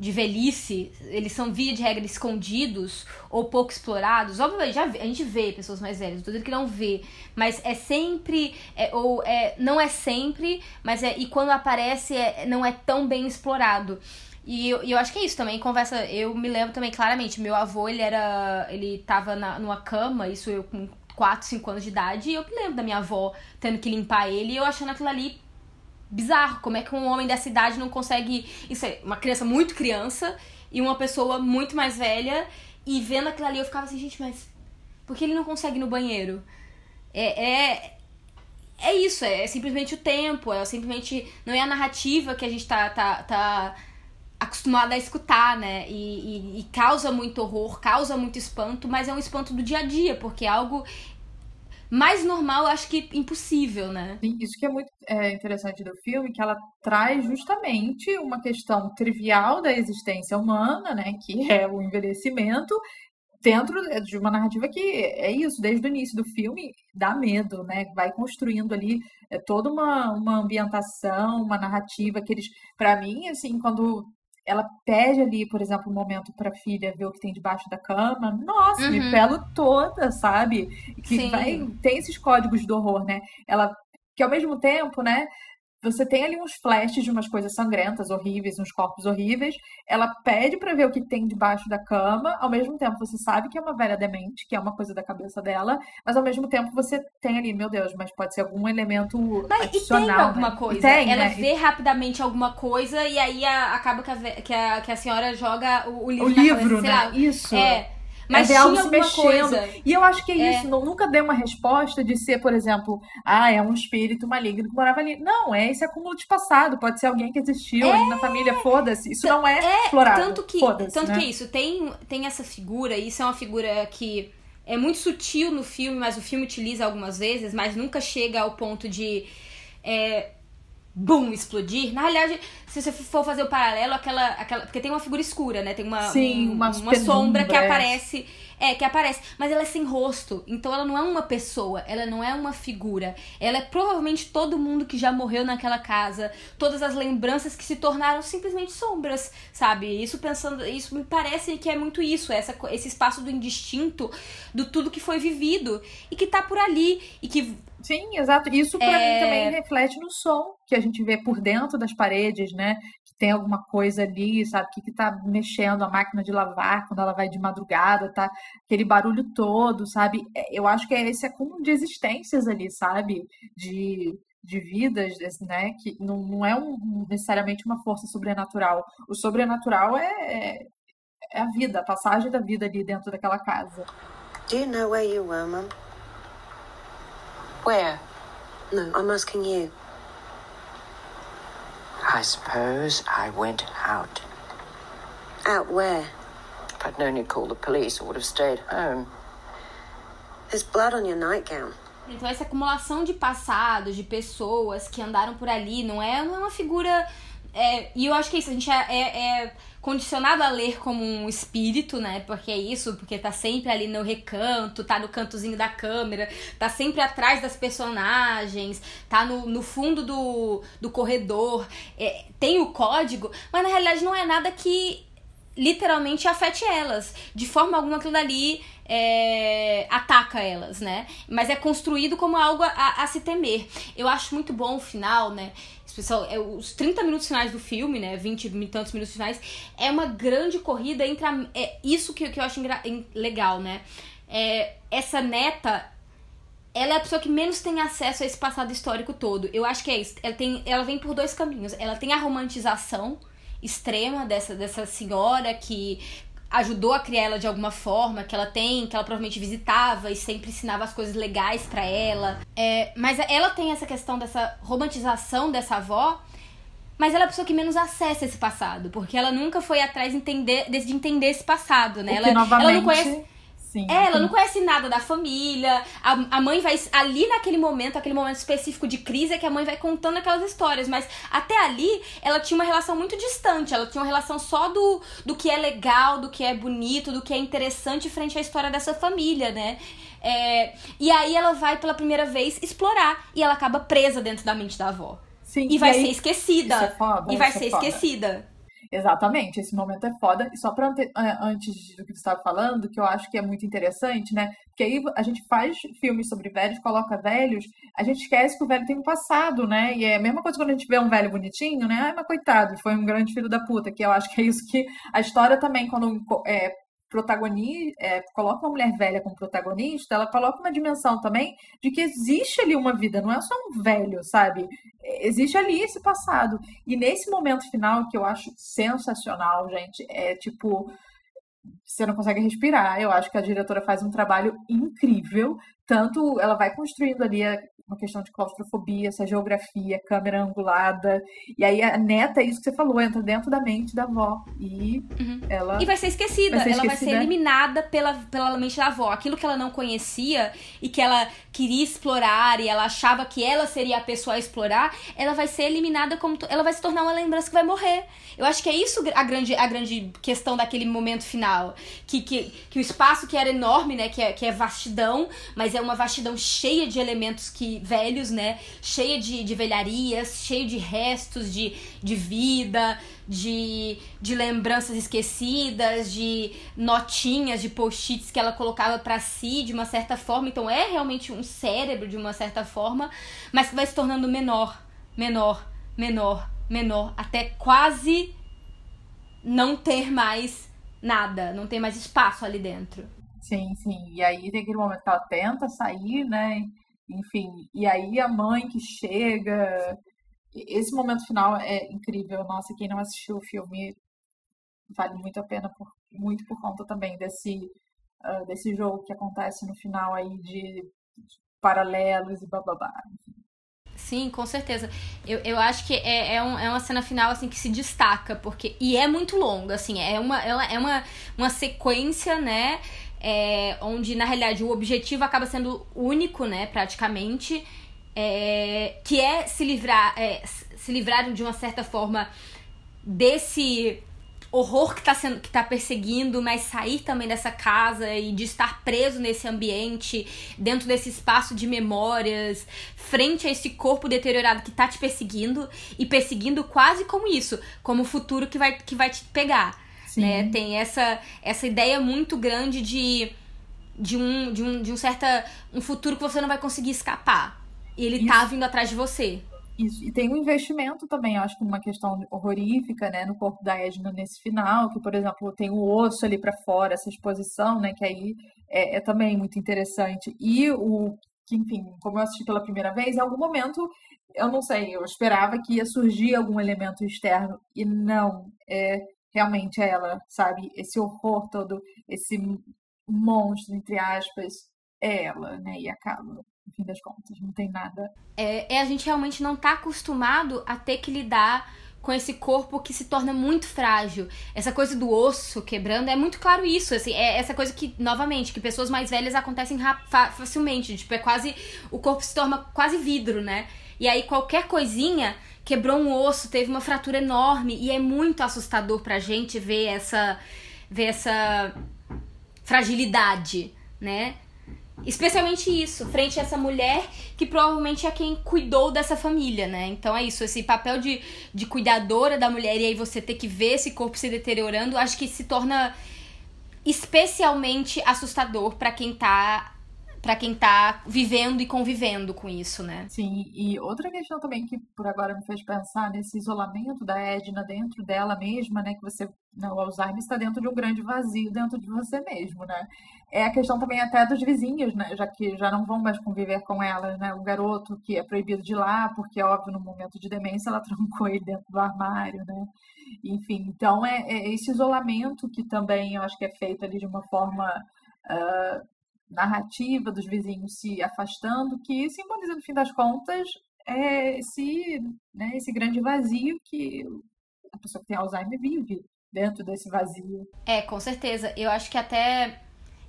de velhice, eles são via de regra escondidos ou pouco explorados. Obviamente, já, a gente vê pessoas mais velhas, tô dizendo que não vê, mas é sempre, é, ou é, não é sempre, mas é, e quando aparece é, não é tão bem explorado. E eu, eu acho que é isso também, conversa, eu me lembro também claramente, meu avô, ele era, ele tava na, numa cama, isso eu com 4, 5 anos de idade, e eu me lembro da minha avó tendo que limpar ele e eu achando aquilo ali bizarro. Como é que um homem dessa idade não consegue. Isso é uma criança muito criança e uma pessoa muito mais velha. E vendo aquilo ali, eu ficava assim, gente, mas por que ele não consegue ir no banheiro? É, é, é isso, é, simplesmente o tempo, é simplesmente. Não é a narrativa que a gente tá, tá, tá acostumado a escutar, né? E, e, e, causa muito horror, causa muito espanto, mas é um espanto do dia a dia, porque é algo mais normal, acho que impossível, né? Sim, isso que é muito é, interessante do filme, que ela traz justamente uma questão trivial da existência humana, né? Que é o envelhecimento, dentro de uma narrativa que é isso, desde o início do filme, dá medo, né? Vai construindo ali é, toda uma, uma ambientação, uma narrativa que eles, para mim, assim, quando ela pede ali, por exemplo, um momento para a filha ver o que tem debaixo da cama. Nossa, uhum. me pelo toda, sabe? Que Sim. vai tem esses códigos do horror, né? Ela que ao mesmo tempo, né, você tem ali uns flashes de umas coisas sangrentas, horríveis, uns corpos horríveis. Ela pede para ver o que tem debaixo da cama. Ao mesmo tempo, você sabe que é uma velha demente, que é uma coisa da cabeça dela. Mas ao mesmo tempo, você tem ali, meu Deus, mas pode ser algum elemento mas, adicional. E tem alguma né? coisa. Tem, Ela né? vê rapidamente alguma coisa e aí a, acaba que a, que a, que a senhora joga o, o livro. O livro, né? Lá. Isso. É. Mas é algo se mexendo. Coisa. E eu acho que é, é, isso. Não, nunca deu uma resposta de ser, por exemplo, ah, é um espírito maligno que morava ali. Não, é esse acúmulo de passado. Pode ser alguém que existiu é... ali na família. Foda-se. Isso não é, é explorado. Tanto que, tanto né? que é isso. Tem, tem essa figura, e isso é uma figura que é muito sutil no filme, mas o filme utiliza algumas vezes, mas nunca chega ao ponto de. É, boom, explodir. Na realidade, se você for fazer o paralelo, aquela. aquela porque tem uma figura escura, né? Tem uma, Sim, um, uma sombra que aparece. É, que aparece. Mas ela é sem rosto. Então ela não é uma pessoa. Ela não é uma figura. Ela é provavelmente todo mundo que já morreu naquela casa. Todas as lembranças que se tornaram simplesmente sombras, sabe? Isso pensando. Isso me parece que é muito isso. Essa, esse espaço do indistinto, do tudo que foi vivido. E que tá por ali. E que Sim, exato. Isso para é... mim também reflete no som que a gente vê por dentro das paredes, né? Que tem alguma coisa ali, sabe? Que, que tá mexendo a máquina de lavar quando ela vai de madrugada, tá? Aquele barulho todo, sabe? É, eu acho que é esse acúmulo de existências ali, sabe? De, de vidas, né? Que não, não é um, necessariamente uma força sobrenatural. O sobrenatural é, é, é a vida, a passagem da vida ali dentro daquela casa. Do you know where you were, Mum? Where? No, I'm asking you. I suppose I went out. Out where? If I'd known you'd call the police, I would have stayed home. There's blood on your nightgown. Então essa acumulação de passados, de pessoas que andaram por ali, não é, não é uma figura. É, e eu acho que é isso, a gente é, é- é condicionado a ler como um espírito, né? Porque é isso, porque tá sempre ali no recanto, tá no cantozinho da câmera, tá sempre atrás das personagens, tá no, no fundo do, do corredor, é, tem o código, mas na realidade não é nada que literalmente afete elas. De forma alguma aquilo dali é, ataca elas, né? Mas é construído como algo a, a se temer. Eu acho muito bom o final, né? É, os 30 minutos finais do filme, né? 20 e tantos minutos finais, é uma grande corrida entre a, é isso que, que eu acho em- legal, né? É, essa neta ela é a pessoa que menos tem acesso a esse passado histórico todo. Eu acho que é isso. Ela, tem, ela vem por dois caminhos. Ela tem a romantização extrema dessa, dessa senhora que ajudou a criar ela de alguma forma, que ela tem, que ela provavelmente visitava e sempre ensinava as coisas legais pra ela. É, mas ela tem essa questão dessa romantização dessa avó, mas ela é a pessoa que menos acessa esse passado, porque ela nunca foi atrás de entender, de entender esse passado, né? O Ela, novamente, ela não conhece Sim, é, ela não conhece nada da família. A, a mãe vai. Ali naquele momento, aquele momento específico de crise, é que a mãe vai contando aquelas histórias. Mas até ali, ela tinha uma relação muito distante. Ela tinha uma relação só do, do que é legal, do que é bonito, do que é interessante frente à história dessa família, né? É, e aí ela vai pela primeira vez explorar. E ela acaba presa dentro da mente da avó. Sim, E vai aí- ser esquecida. É foda, e vai é ser foda. esquecida. Exatamente, esse momento é foda. E só pra ante- antes do que você estava falando, que eu acho que é muito interessante, né? Porque aí a gente faz filmes sobre velhos, coloca velhos, a gente esquece que o velho tem um passado, né? E é a mesma coisa quando a gente vê um velho bonitinho, né? Ai, mas coitado, foi um grande filho da puta, que eu acho que é isso que a história também, quando é, protagoni é, coloca uma mulher velha como protagonista, ela coloca uma dimensão também de que existe ali uma vida, não é só um velho, sabe? Existe ali esse passado. E nesse momento final, que eu acho sensacional, gente, é tipo. Você não consegue respirar. Eu acho que a diretora faz um trabalho incrível. Tanto ela vai construindo ali uma questão de claustrofobia, essa geografia, câmera angulada. E aí a neta, é isso que você falou, entra dentro da mente da avó. E ela. E vai ser esquecida. Vai ser ela vai esquecida. ser eliminada pela, pela mente da avó. Aquilo que ela não conhecia e que ela queria explorar e ela achava que ela seria a pessoa a explorar, ela vai ser eliminada como. Ela vai se tornar uma lembrança que vai morrer. Eu acho que é isso a grande, a grande questão daquele momento final. Que, que, que o espaço que era enorme, né? Que é, que é vastidão, mas é uma vastidão cheia de elementos que velhos, né? Cheia de, de velharias, cheio de restos de, de vida, de, de lembranças esquecidas, de notinhas, de post-its que ela colocava pra si de uma certa forma. Então é realmente um cérebro de uma certa forma, mas que vai se tornando menor, menor, menor, menor, até quase não ter mais nada, não ter mais espaço ali dentro. Sim, sim. E aí tem aquele momento que ela tenta sair, né? Enfim, e aí a mãe que chega. Esse momento final é incrível. Nossa, quem não assistiu o filme vale muito a pena, por, muito por conta também desse, ah, desse jogo que acontece no final aí de paralelos e blá blá blá. Sim, com certeza. Eu, eu acho que é, é, um- é uma cena final assim que se destaca, porque. E é muito longa, assim, é uma, ela é uma, uma sequência, né? É, onde, na realidade, o objetivo acaba sendo único, né, praticamente. é, que é se livrar. é, se livrar de uma certa forma desse horror que tá, sendo, que tá perseguindo, mas sair também dessa casa e de estar preso nesse ambiente, dentro desse espaço de memórias, frente a esse corpo deteriorado que tá te perseguindo e perseguindo quase como isso, como o futuro que vai, que vai te pegar. Sim. Né? Tem essa, essa ideia muito grande de, de, um, de, um, de um certa um futuro que você não vai conseguir escapar. E ele tá vindo atrás de você. Isso. E tem um investimento também, eu acho que uma questão horrorífica, né, no corpo da Edna nesse final, que, por exemplo, tem o osso ali pra fora, essa exposição, né, que aí é, é também muito interessante. E o que, enfim, como eu assisti pela primeira vez, em algum momento, eu não sei, eu esperava que ia surgir algum elemento externo, e não, é realmente ela, sabe? Esse horror todo, esse monstro, entre aspas, é ela, né, e acaba, no fim das contas, não tem nada É, é a gente realmente não tá acostumado a ter que lidar com esse corpo que se torna muito frágil. Essa coisa do osso quebrando é muito claro isso, assim, é essa coisa que, novamente, que pessoas mais velhas acontecem facilmente, tipo, é quase, o corpo se torna quase vidro, né? E aí qualquer coisinha quebrou um osso, teve uma fratura enorme e é muito assustador pra gente ver essa ver essa fragilidade, né? Especialmente isso, frente a essa mulher que provavelmente é quem cuidou dessa família, né? Então é isso, esse papel de, de cuidadora da mulher e aí você ter que ver esse corpo se deteriorando, acho que se torna especialmente assustador para quem tá para quem tá vivendo e convivendo com isso, né? Sim, e outra questão também que por agora me fez pensar nesse isolamento da Edna dentro dela mesma, né, que você, né, o Alzheimer está dentro de um grande vazio dentro de você mesmo, né? É a questão também até dos vizinhos, né, já que já não vão mais conviver com elas, né? O garoto que é proibido de ir lá, porque óbvio no momento de demência ela trancou ele dentro do armário, né? Enfim, então é, é esse isolamento que também eu acho que é feito ali de uma forma uh, narrativa dos vizinhos se afastando, que simboliza, no fim das contas, é esse, né, esse grande vazio que a pessoa que tem Alzheimer vive dentro desse vazio. É, com certeza. Eu acho que até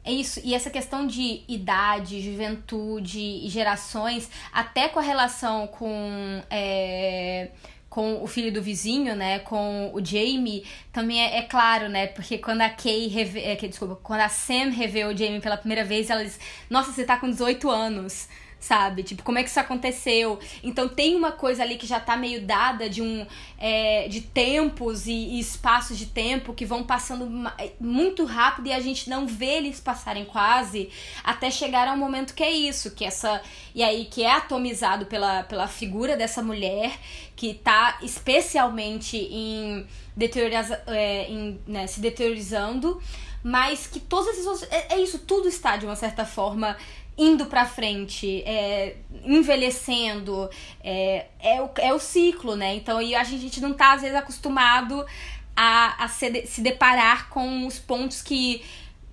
é isso. E essa questão de idade, juventude e gerações, até com a relação com. É com o filho do vizinho, né, com o Jamie, também é, é claro, né, porque quando a Kay, reve, é, desculpa, quando a Sam revê o Jamie pela primeira vez, ela diz, nossa, você tá com 18 anos, sabe? Tipo, como é que isso aconteceu? Então tem uma coisa ali que já tá meio dada de um é, de tempos e, e, espaços de tempo que vão passando é, muito rápido e a gente não vê eles passarem quase até chegar ao momento que é isso, que essa e aí que é atomizado pela, pela figura dessa mulher que tá especialmente em deterioriza, é, em, né, se deteriorizando, mas que todas essas é, é isso, tudo está de uma certa forma indo para frente, é, envelhecendo, é, é, o, é o ciclo, né? Então, e a gente não tá, às vezes, acostumado a, a se, se deparar com os pontos que,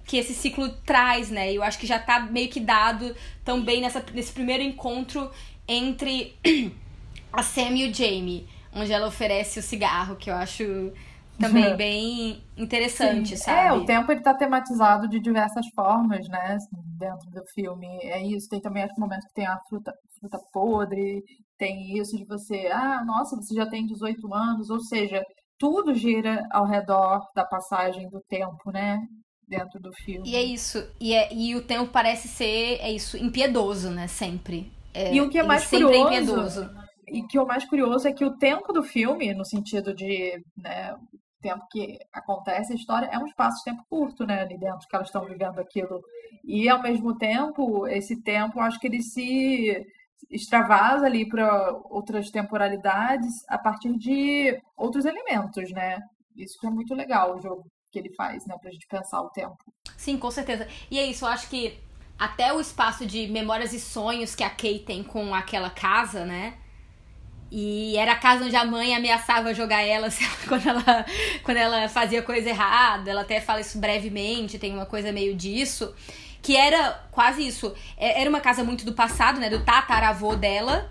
que esse ciclo traz, né? Eu acho que já tá meio que dado também nessa, nesse primeiro encontro entre a Sam e o Jamie, onde ela oferece o cigarro, que eu acho também bem interessante, Sim. sabe? É, o tempo ele tá tematizado de diversas formas, né, dentro do filme. É isso, tem também aquele momento que tem a fruta, fruta podre, tem isso de você, ah, nossa, você já tem 18 anos, ou seja, tudo gira ao redor da passagem do tempo, né? Dentro do filme. E é isso. E, é, e o tempo parece ser, é isso, impiedoso, né? Sempre. É, e o que é mais curioso. É impiedoso. E que o mais curioso é que o tempo do filme, no sentido de né, tempo que acontece a história é um espaço de tempo curto, né, ali dentro que elas estão vivendo aquilo. E ao mesmo tempo, esse tempo, acho que ele se extravasa ali para outras temporalidades a partir de outros elementos, né? Isso que é muito legal o jogo que ele faz, né, pra gente pensar o tempo. Sim, com certeza. E é isso, eu acho que até o espaço de memórias e sonhos que a Kay tem com aquela casa, né? E era a casa onde a mãe ameaçava jogar ela, quando ela quando ela fazia coisa errada. Ela até fala isso brevemente, tem uma coisa meio disso. Que era quase isso. É, era uma casa muito do passado, né? Do tataravô dela.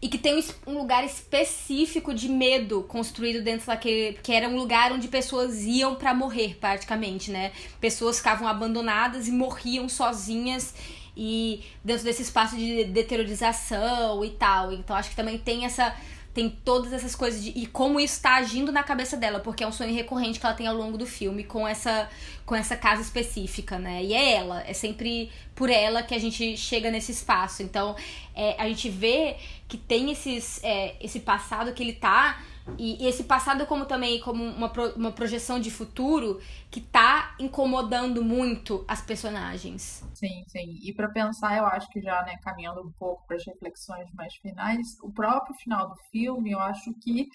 E que tem um lugar específico de medo construído dentro daquele. Que era um lugar onde pessoas iam para morrer, praticamente, né? Pessoas ficavam abandonadas e morriam sozinhas e dentro desse espaço de deteriorização e tal. Então acho que também tem essa tem todas essas coisas de, e como isso está agindo na cabeça dela, porque é um sonho recorrente que ela tem ao longo do filme com essa com essa casa específica, né? E é ela, é sempre por ela que a gente chega nesse espaço. Então, é, a gente vê que tem esses é, esse passado que ele tá e, e, esse passado como também como uma, uma projeção de futuro que tá incomodando muito as personagens. Sim, sim. E para pensar, eu acho que já, né, caminhando um pouco para as reflexões mais finais, o próprio final do filme, eu acho que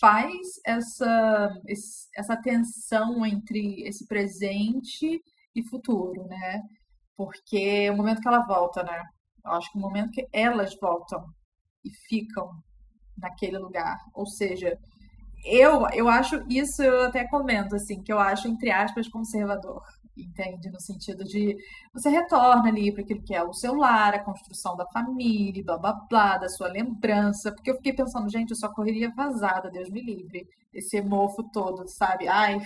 faz essa essa tensão entre esse presente e futuro, né? Porque o momento que ela volta, né? Eu acho que o momento que elas voltam e ficam naquele lugar. Ou seja, eu, eu acho isso, eu até comento assim, que eu acho, entre aspas, conservador. Entende? No sentido de você retorna ali para aquilo que é o seu lar, a construção da família, blá blá blá, da sua lembrança. Porque eu fiquei pensando, gente, eu só correria vazada, Deus me livre. Esse mofo todo, sabe? Ai,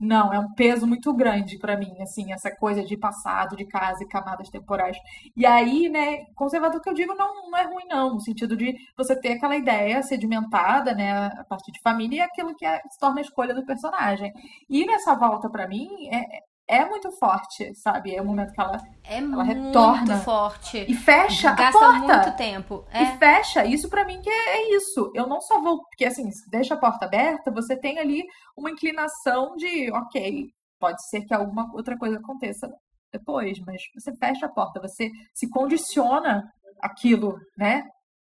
não, é um peso muito grande para mim, assim, essa coisa de passado, de casa e camadas temporais. E aí, né, conservador que eu digo não, não é ruim, não, no sentido de você ter aquela ideia sedimentada, né, a partir de família e aquilo que é, se torna a escolha do personagem. E nessa volta para mim é, é muito forte, sabe? É o momento que ela, É ela muito retorna forte. e fecha Gasta a porta. muito tempo. É. E fecha, isso pra mim que é, é isso. Eu não só vou, porque assim, deixa a porta aberta, você tem ali uma inclinação de, ok, pode ser que alguma outra coisa aconteça depois, mas você fecha a porta, você se condiciona aquilo, né?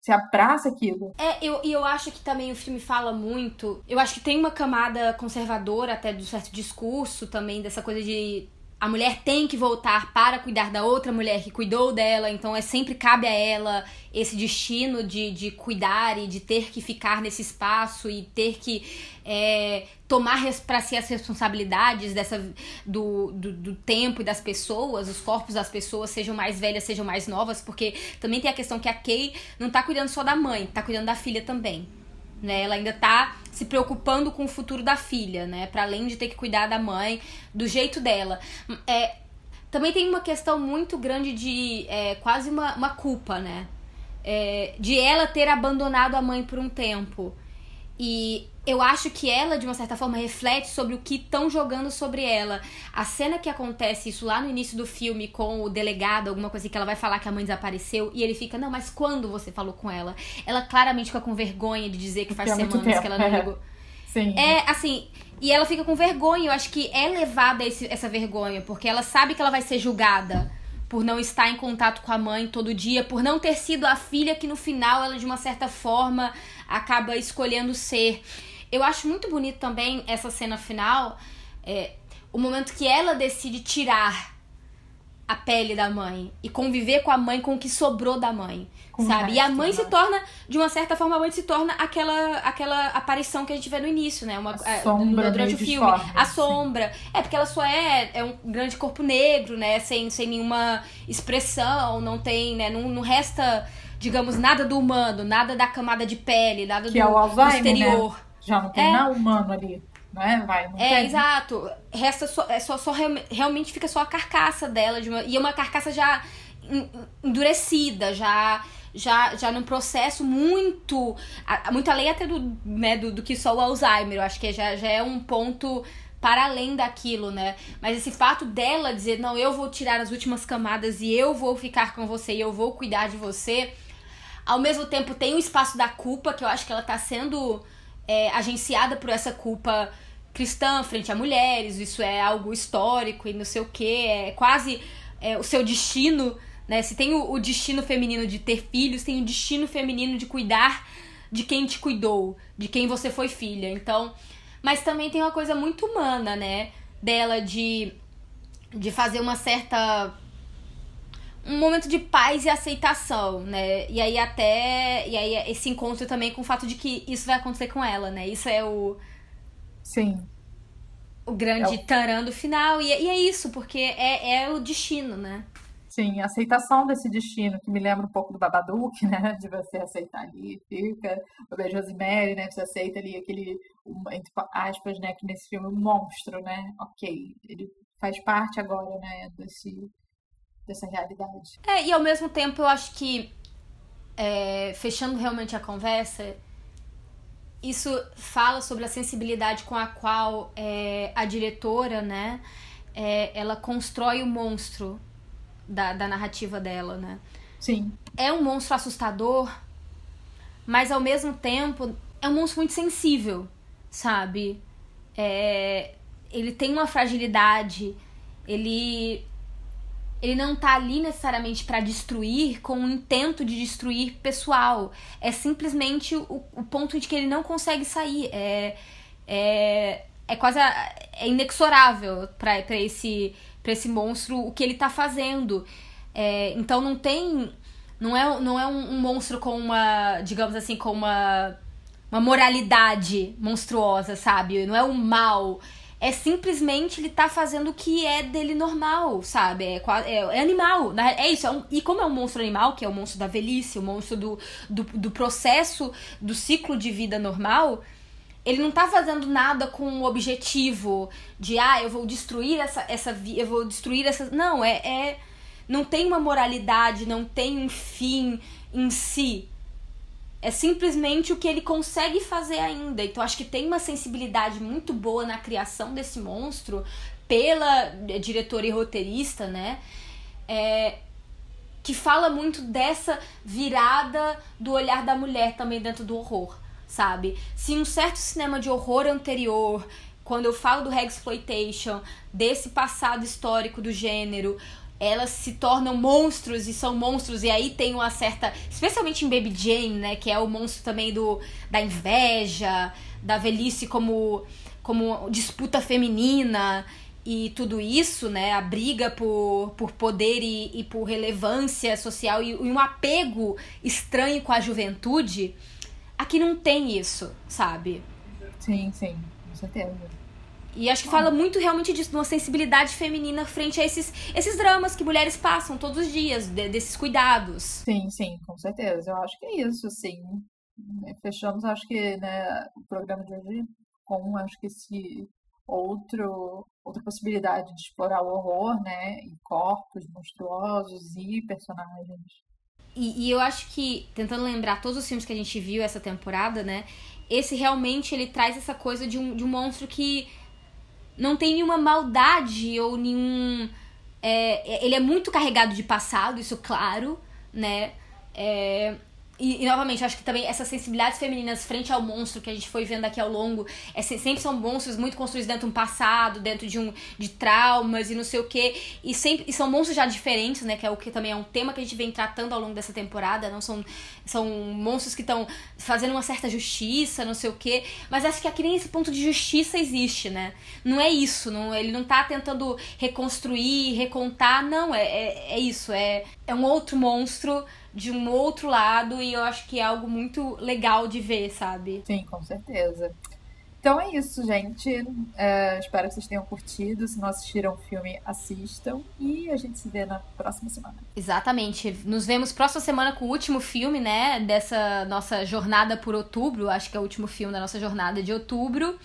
Você abraça aquilo. É, eu, e eu acho que também o filme fala muito. Eu acho que tem uma camada conservadora até do certo discurso também, dessa coisa de a mulher tem que voltar para cuidar da outra mulher que cuidou dela, então é sempre cabe a ela esse destino de, de cuidar e de ter que ficar nesse espaço e ter que é, tomar para si as responsabilidades dessa do, do, do, tempo e das pessoas, os corpos das pessoas, sejam mais velhas, sejam mais novas, porque também tem a questão que a Kay não tá cuidando só da mãe, tá cuidando da filha também. Né, ela ainda tá se preocupando com o futuro da filha, né? Para além de ter que cuidar da mãe do jeito dela. É, também tem uma questão muito grande de é, quase uma, uma culpa, né? É, de ela ter abandonado a mãe por um tempo. E eu acho que ela, de uma certa forma, reflete sobre o que estão jogando sobre ela. A cena que acontece isso lá no início do filme com o delegado, alguma coisa que ela vai falar que a mãe desapareceu, e ele fica, não, mas quando você falou com ela? Ela claramente fica com vergonha de dizer que faz semanas que ela não é. ligou. Sim. É, assim, e ela fica com vergonha. Eu acho que é levada esse, essa vergonha, porque ela sabe que ela vai ser julgada por não estar em contato com a mãe todo dia, por não ter sido a filha que no final ela, de uma certa forma, acaba escolhendo ser. Eu acho muito bonito também essa cena final, é, o momento que ela decide tirar a pele da mãe e conviver com a mãe, com o que sobrou da mãe, sabe? E a mãe se torna, de uma certa forma, a mãe se torna aquela, aquela aparição que a gente vê no início, né? Uma, A é, sombra durante o filme. disforme, A assim. sombra. É, porque ela só é, é um grande corpo negro, né? Sem, sem nenhuma expressão, não tem, né? Não, não resta, digamos, nada do humano, nada da camada de pele, nada Que do, é o do Alzheimer, exterior. né? Já não tem É. nada humano ali, não é? Vai, não É, tem. exato. Resta só, é só, só real- realmente fica só a carcaça dela. De uma, e é uma carcaça já en- endurecida, já já, já num processo muito. Muito além até do, né, do, do que só o Alzheimer. Eu acho que já, já é um ponto para além daquilo, né? Mas esse fato dela dizer, não, eu vou tirar as últimas camadas e eu vou ficar com você e eu vou cuidar de você. Ao mesmo tempo tem o espaço da culpa, que eu acho que ela tá sendo é, agenciada por essa culpa cristã frente a mulheres, isso é algo histórico e não sei o que, é quase é, o seu destino, né? Se tem o, o destino feminino de ter filhos, tem o destino feminino de cuidar de quem te cuidou, de quem você foi filha. Então, mas também tem uma coisa muito humana, né? Dela de, de fazer uma certa um momento de paz e aceitação, né? E aí até e aí esse encontro também com o fato de que isso vai acontecer com ela, né? Isso é o, Sim. o grande É o- taran do final e, e é isso, porque é, é o destino, né? Sim, a aceitação desse destino, que me lembra um pouco do Babadook, né? De você aceitar ali, fica. O beijo Rosemary, né? Você aceita ali aquele, entre aspas, né? Que nesse filme, um monstro, né? Ok, ele faz parte agora, né? Desse, dessa realidade. É, e ao mesmo tempo eu acho que é, fechando realmente a conversa, isso fala sobre a sensibilidade com a qual é, a diretora, né, é, ela constrói o monstro da, da narrativa dela, né? Sim, É um monstro assustador, mas ao mesmo tempo é um monstro muito sensível, sabe? É, ele tem uma fragilidade, ele ele não tá ali necessariamente para destruir com o intento de destruir pessoal. É simplesmente o, o ponto de que ele não consegue sair. É, é, é quase a- é inexorável para esse, pra esse monstro o que ele tá fazendo. É, então não tem. Não é, não é um, um monstro com uma. digamos assim, com uma. uma moralidade monstruosa, sabe? Não é um mal. É simplesmente ele tá fazendo o que é dele normal, sabe? É, é, é animal. É isso. É um, e como é um monstro animal, que é o monstro da velhice, o monstro do, do, do, processo, do ciclo de vida normal, ele não tá fazendo nada com o objetivo de, ah, eu vou destruir essa. essa eu vou destruir essa. Não, é, é. Não tem uma moralidade, não tem um fim em si. É simplesmente o que ele consegue fazer ainda. Então acho que tem uma sensibilidade muito boa na criação desse monstro pela diretora e roteirista, né? É, que fala muito dessa virada do olhar da mulher também dentro do horror, sabe? Se um certo cinema de horror anterior, quando eu falo do exploitation, desse passado histórico do gênero, elas se tornam monstros e são monstros e aí tem uma certa, especialmente em Baby Jane, né, que é o monstro também do da inveja, da velhice como como disputa feminina e tudo isso, né, a briga por, por poder e, e por relevância social e, e um apego estranho com a juventude, aqui não tem isso, sabe? Sim, sim, com certeza. E acho que fala muito realmente disso, de uma sensibilidade feminina frente a esses, esses dramas que mulheres passam todos os dias, de, desses cuidados. Sim, sim, com certeza. Eu acho que é isso, sim. Fechamos, acho que, né, o programa de hoje com, acho que esse outro, outra possibilidade de explorar o horror, né, e corpos monstruosos e personagens. E, e, eu acho que, tentando lembrar todos os filmes que a gente viu essa temporada, né, esse realmente ele traz essa coisa de um, de um monstro que não tem nenhuma maldade ou nenhum. É, ele é muito carregado de passado, isso claro, né? É, e, e, novamente, acho que também essas sensibilidades femininas frente ao monstro que a gente foi vendo aqui ao longo, é, sempre são monstros muito construídos dentro de um passado, dentro de um de traumas e não sei o que. E sempre e são monstros já diferentes, né? Que é o que também é um tema que a gente vem tratando ao longo dessa temporada. Não são, são monstros que estão fazendo uma certa justiça, não sei o que. Mas acho que aqui nem esse ponto de justiça existe, né? Não é isso. Não, ele não tá tentando reconstruir, recontar. Não, é, é, é isso. É, é um outro monstro de um outro lado e eu acho que é algo muito legal de ver, sabe? Sim, com certeza. Então é isso, gente. É, espero que vocês tenham curtido. Se não assistiram o filme, assistam. E a gente se vê na próxima semana. Exatamente. Nos vemos próxima semana com o último filme, né? Dessa nossa jornada por outubro. Acho que é o último filme da nossa jornada de outubro.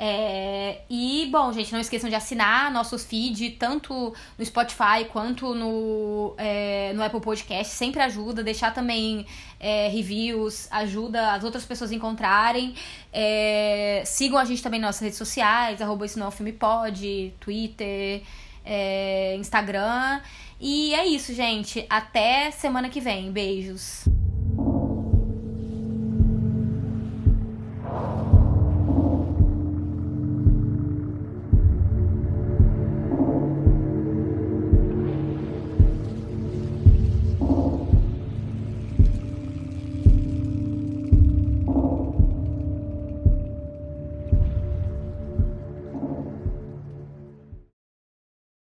É, e, bom, gente, não esqueçam de assinar nosso feed, tanto no Spotify quanto no, é, no Apple Podcast. Sempre ajuda. Deixar também é, reviews, ajuda as outras pessoas encontrarem. É, sigam a gente também nas nossas redes sociais, arroba é Twitter, é, Instagram. E é isso, gente. Até semana que vem. Beijos.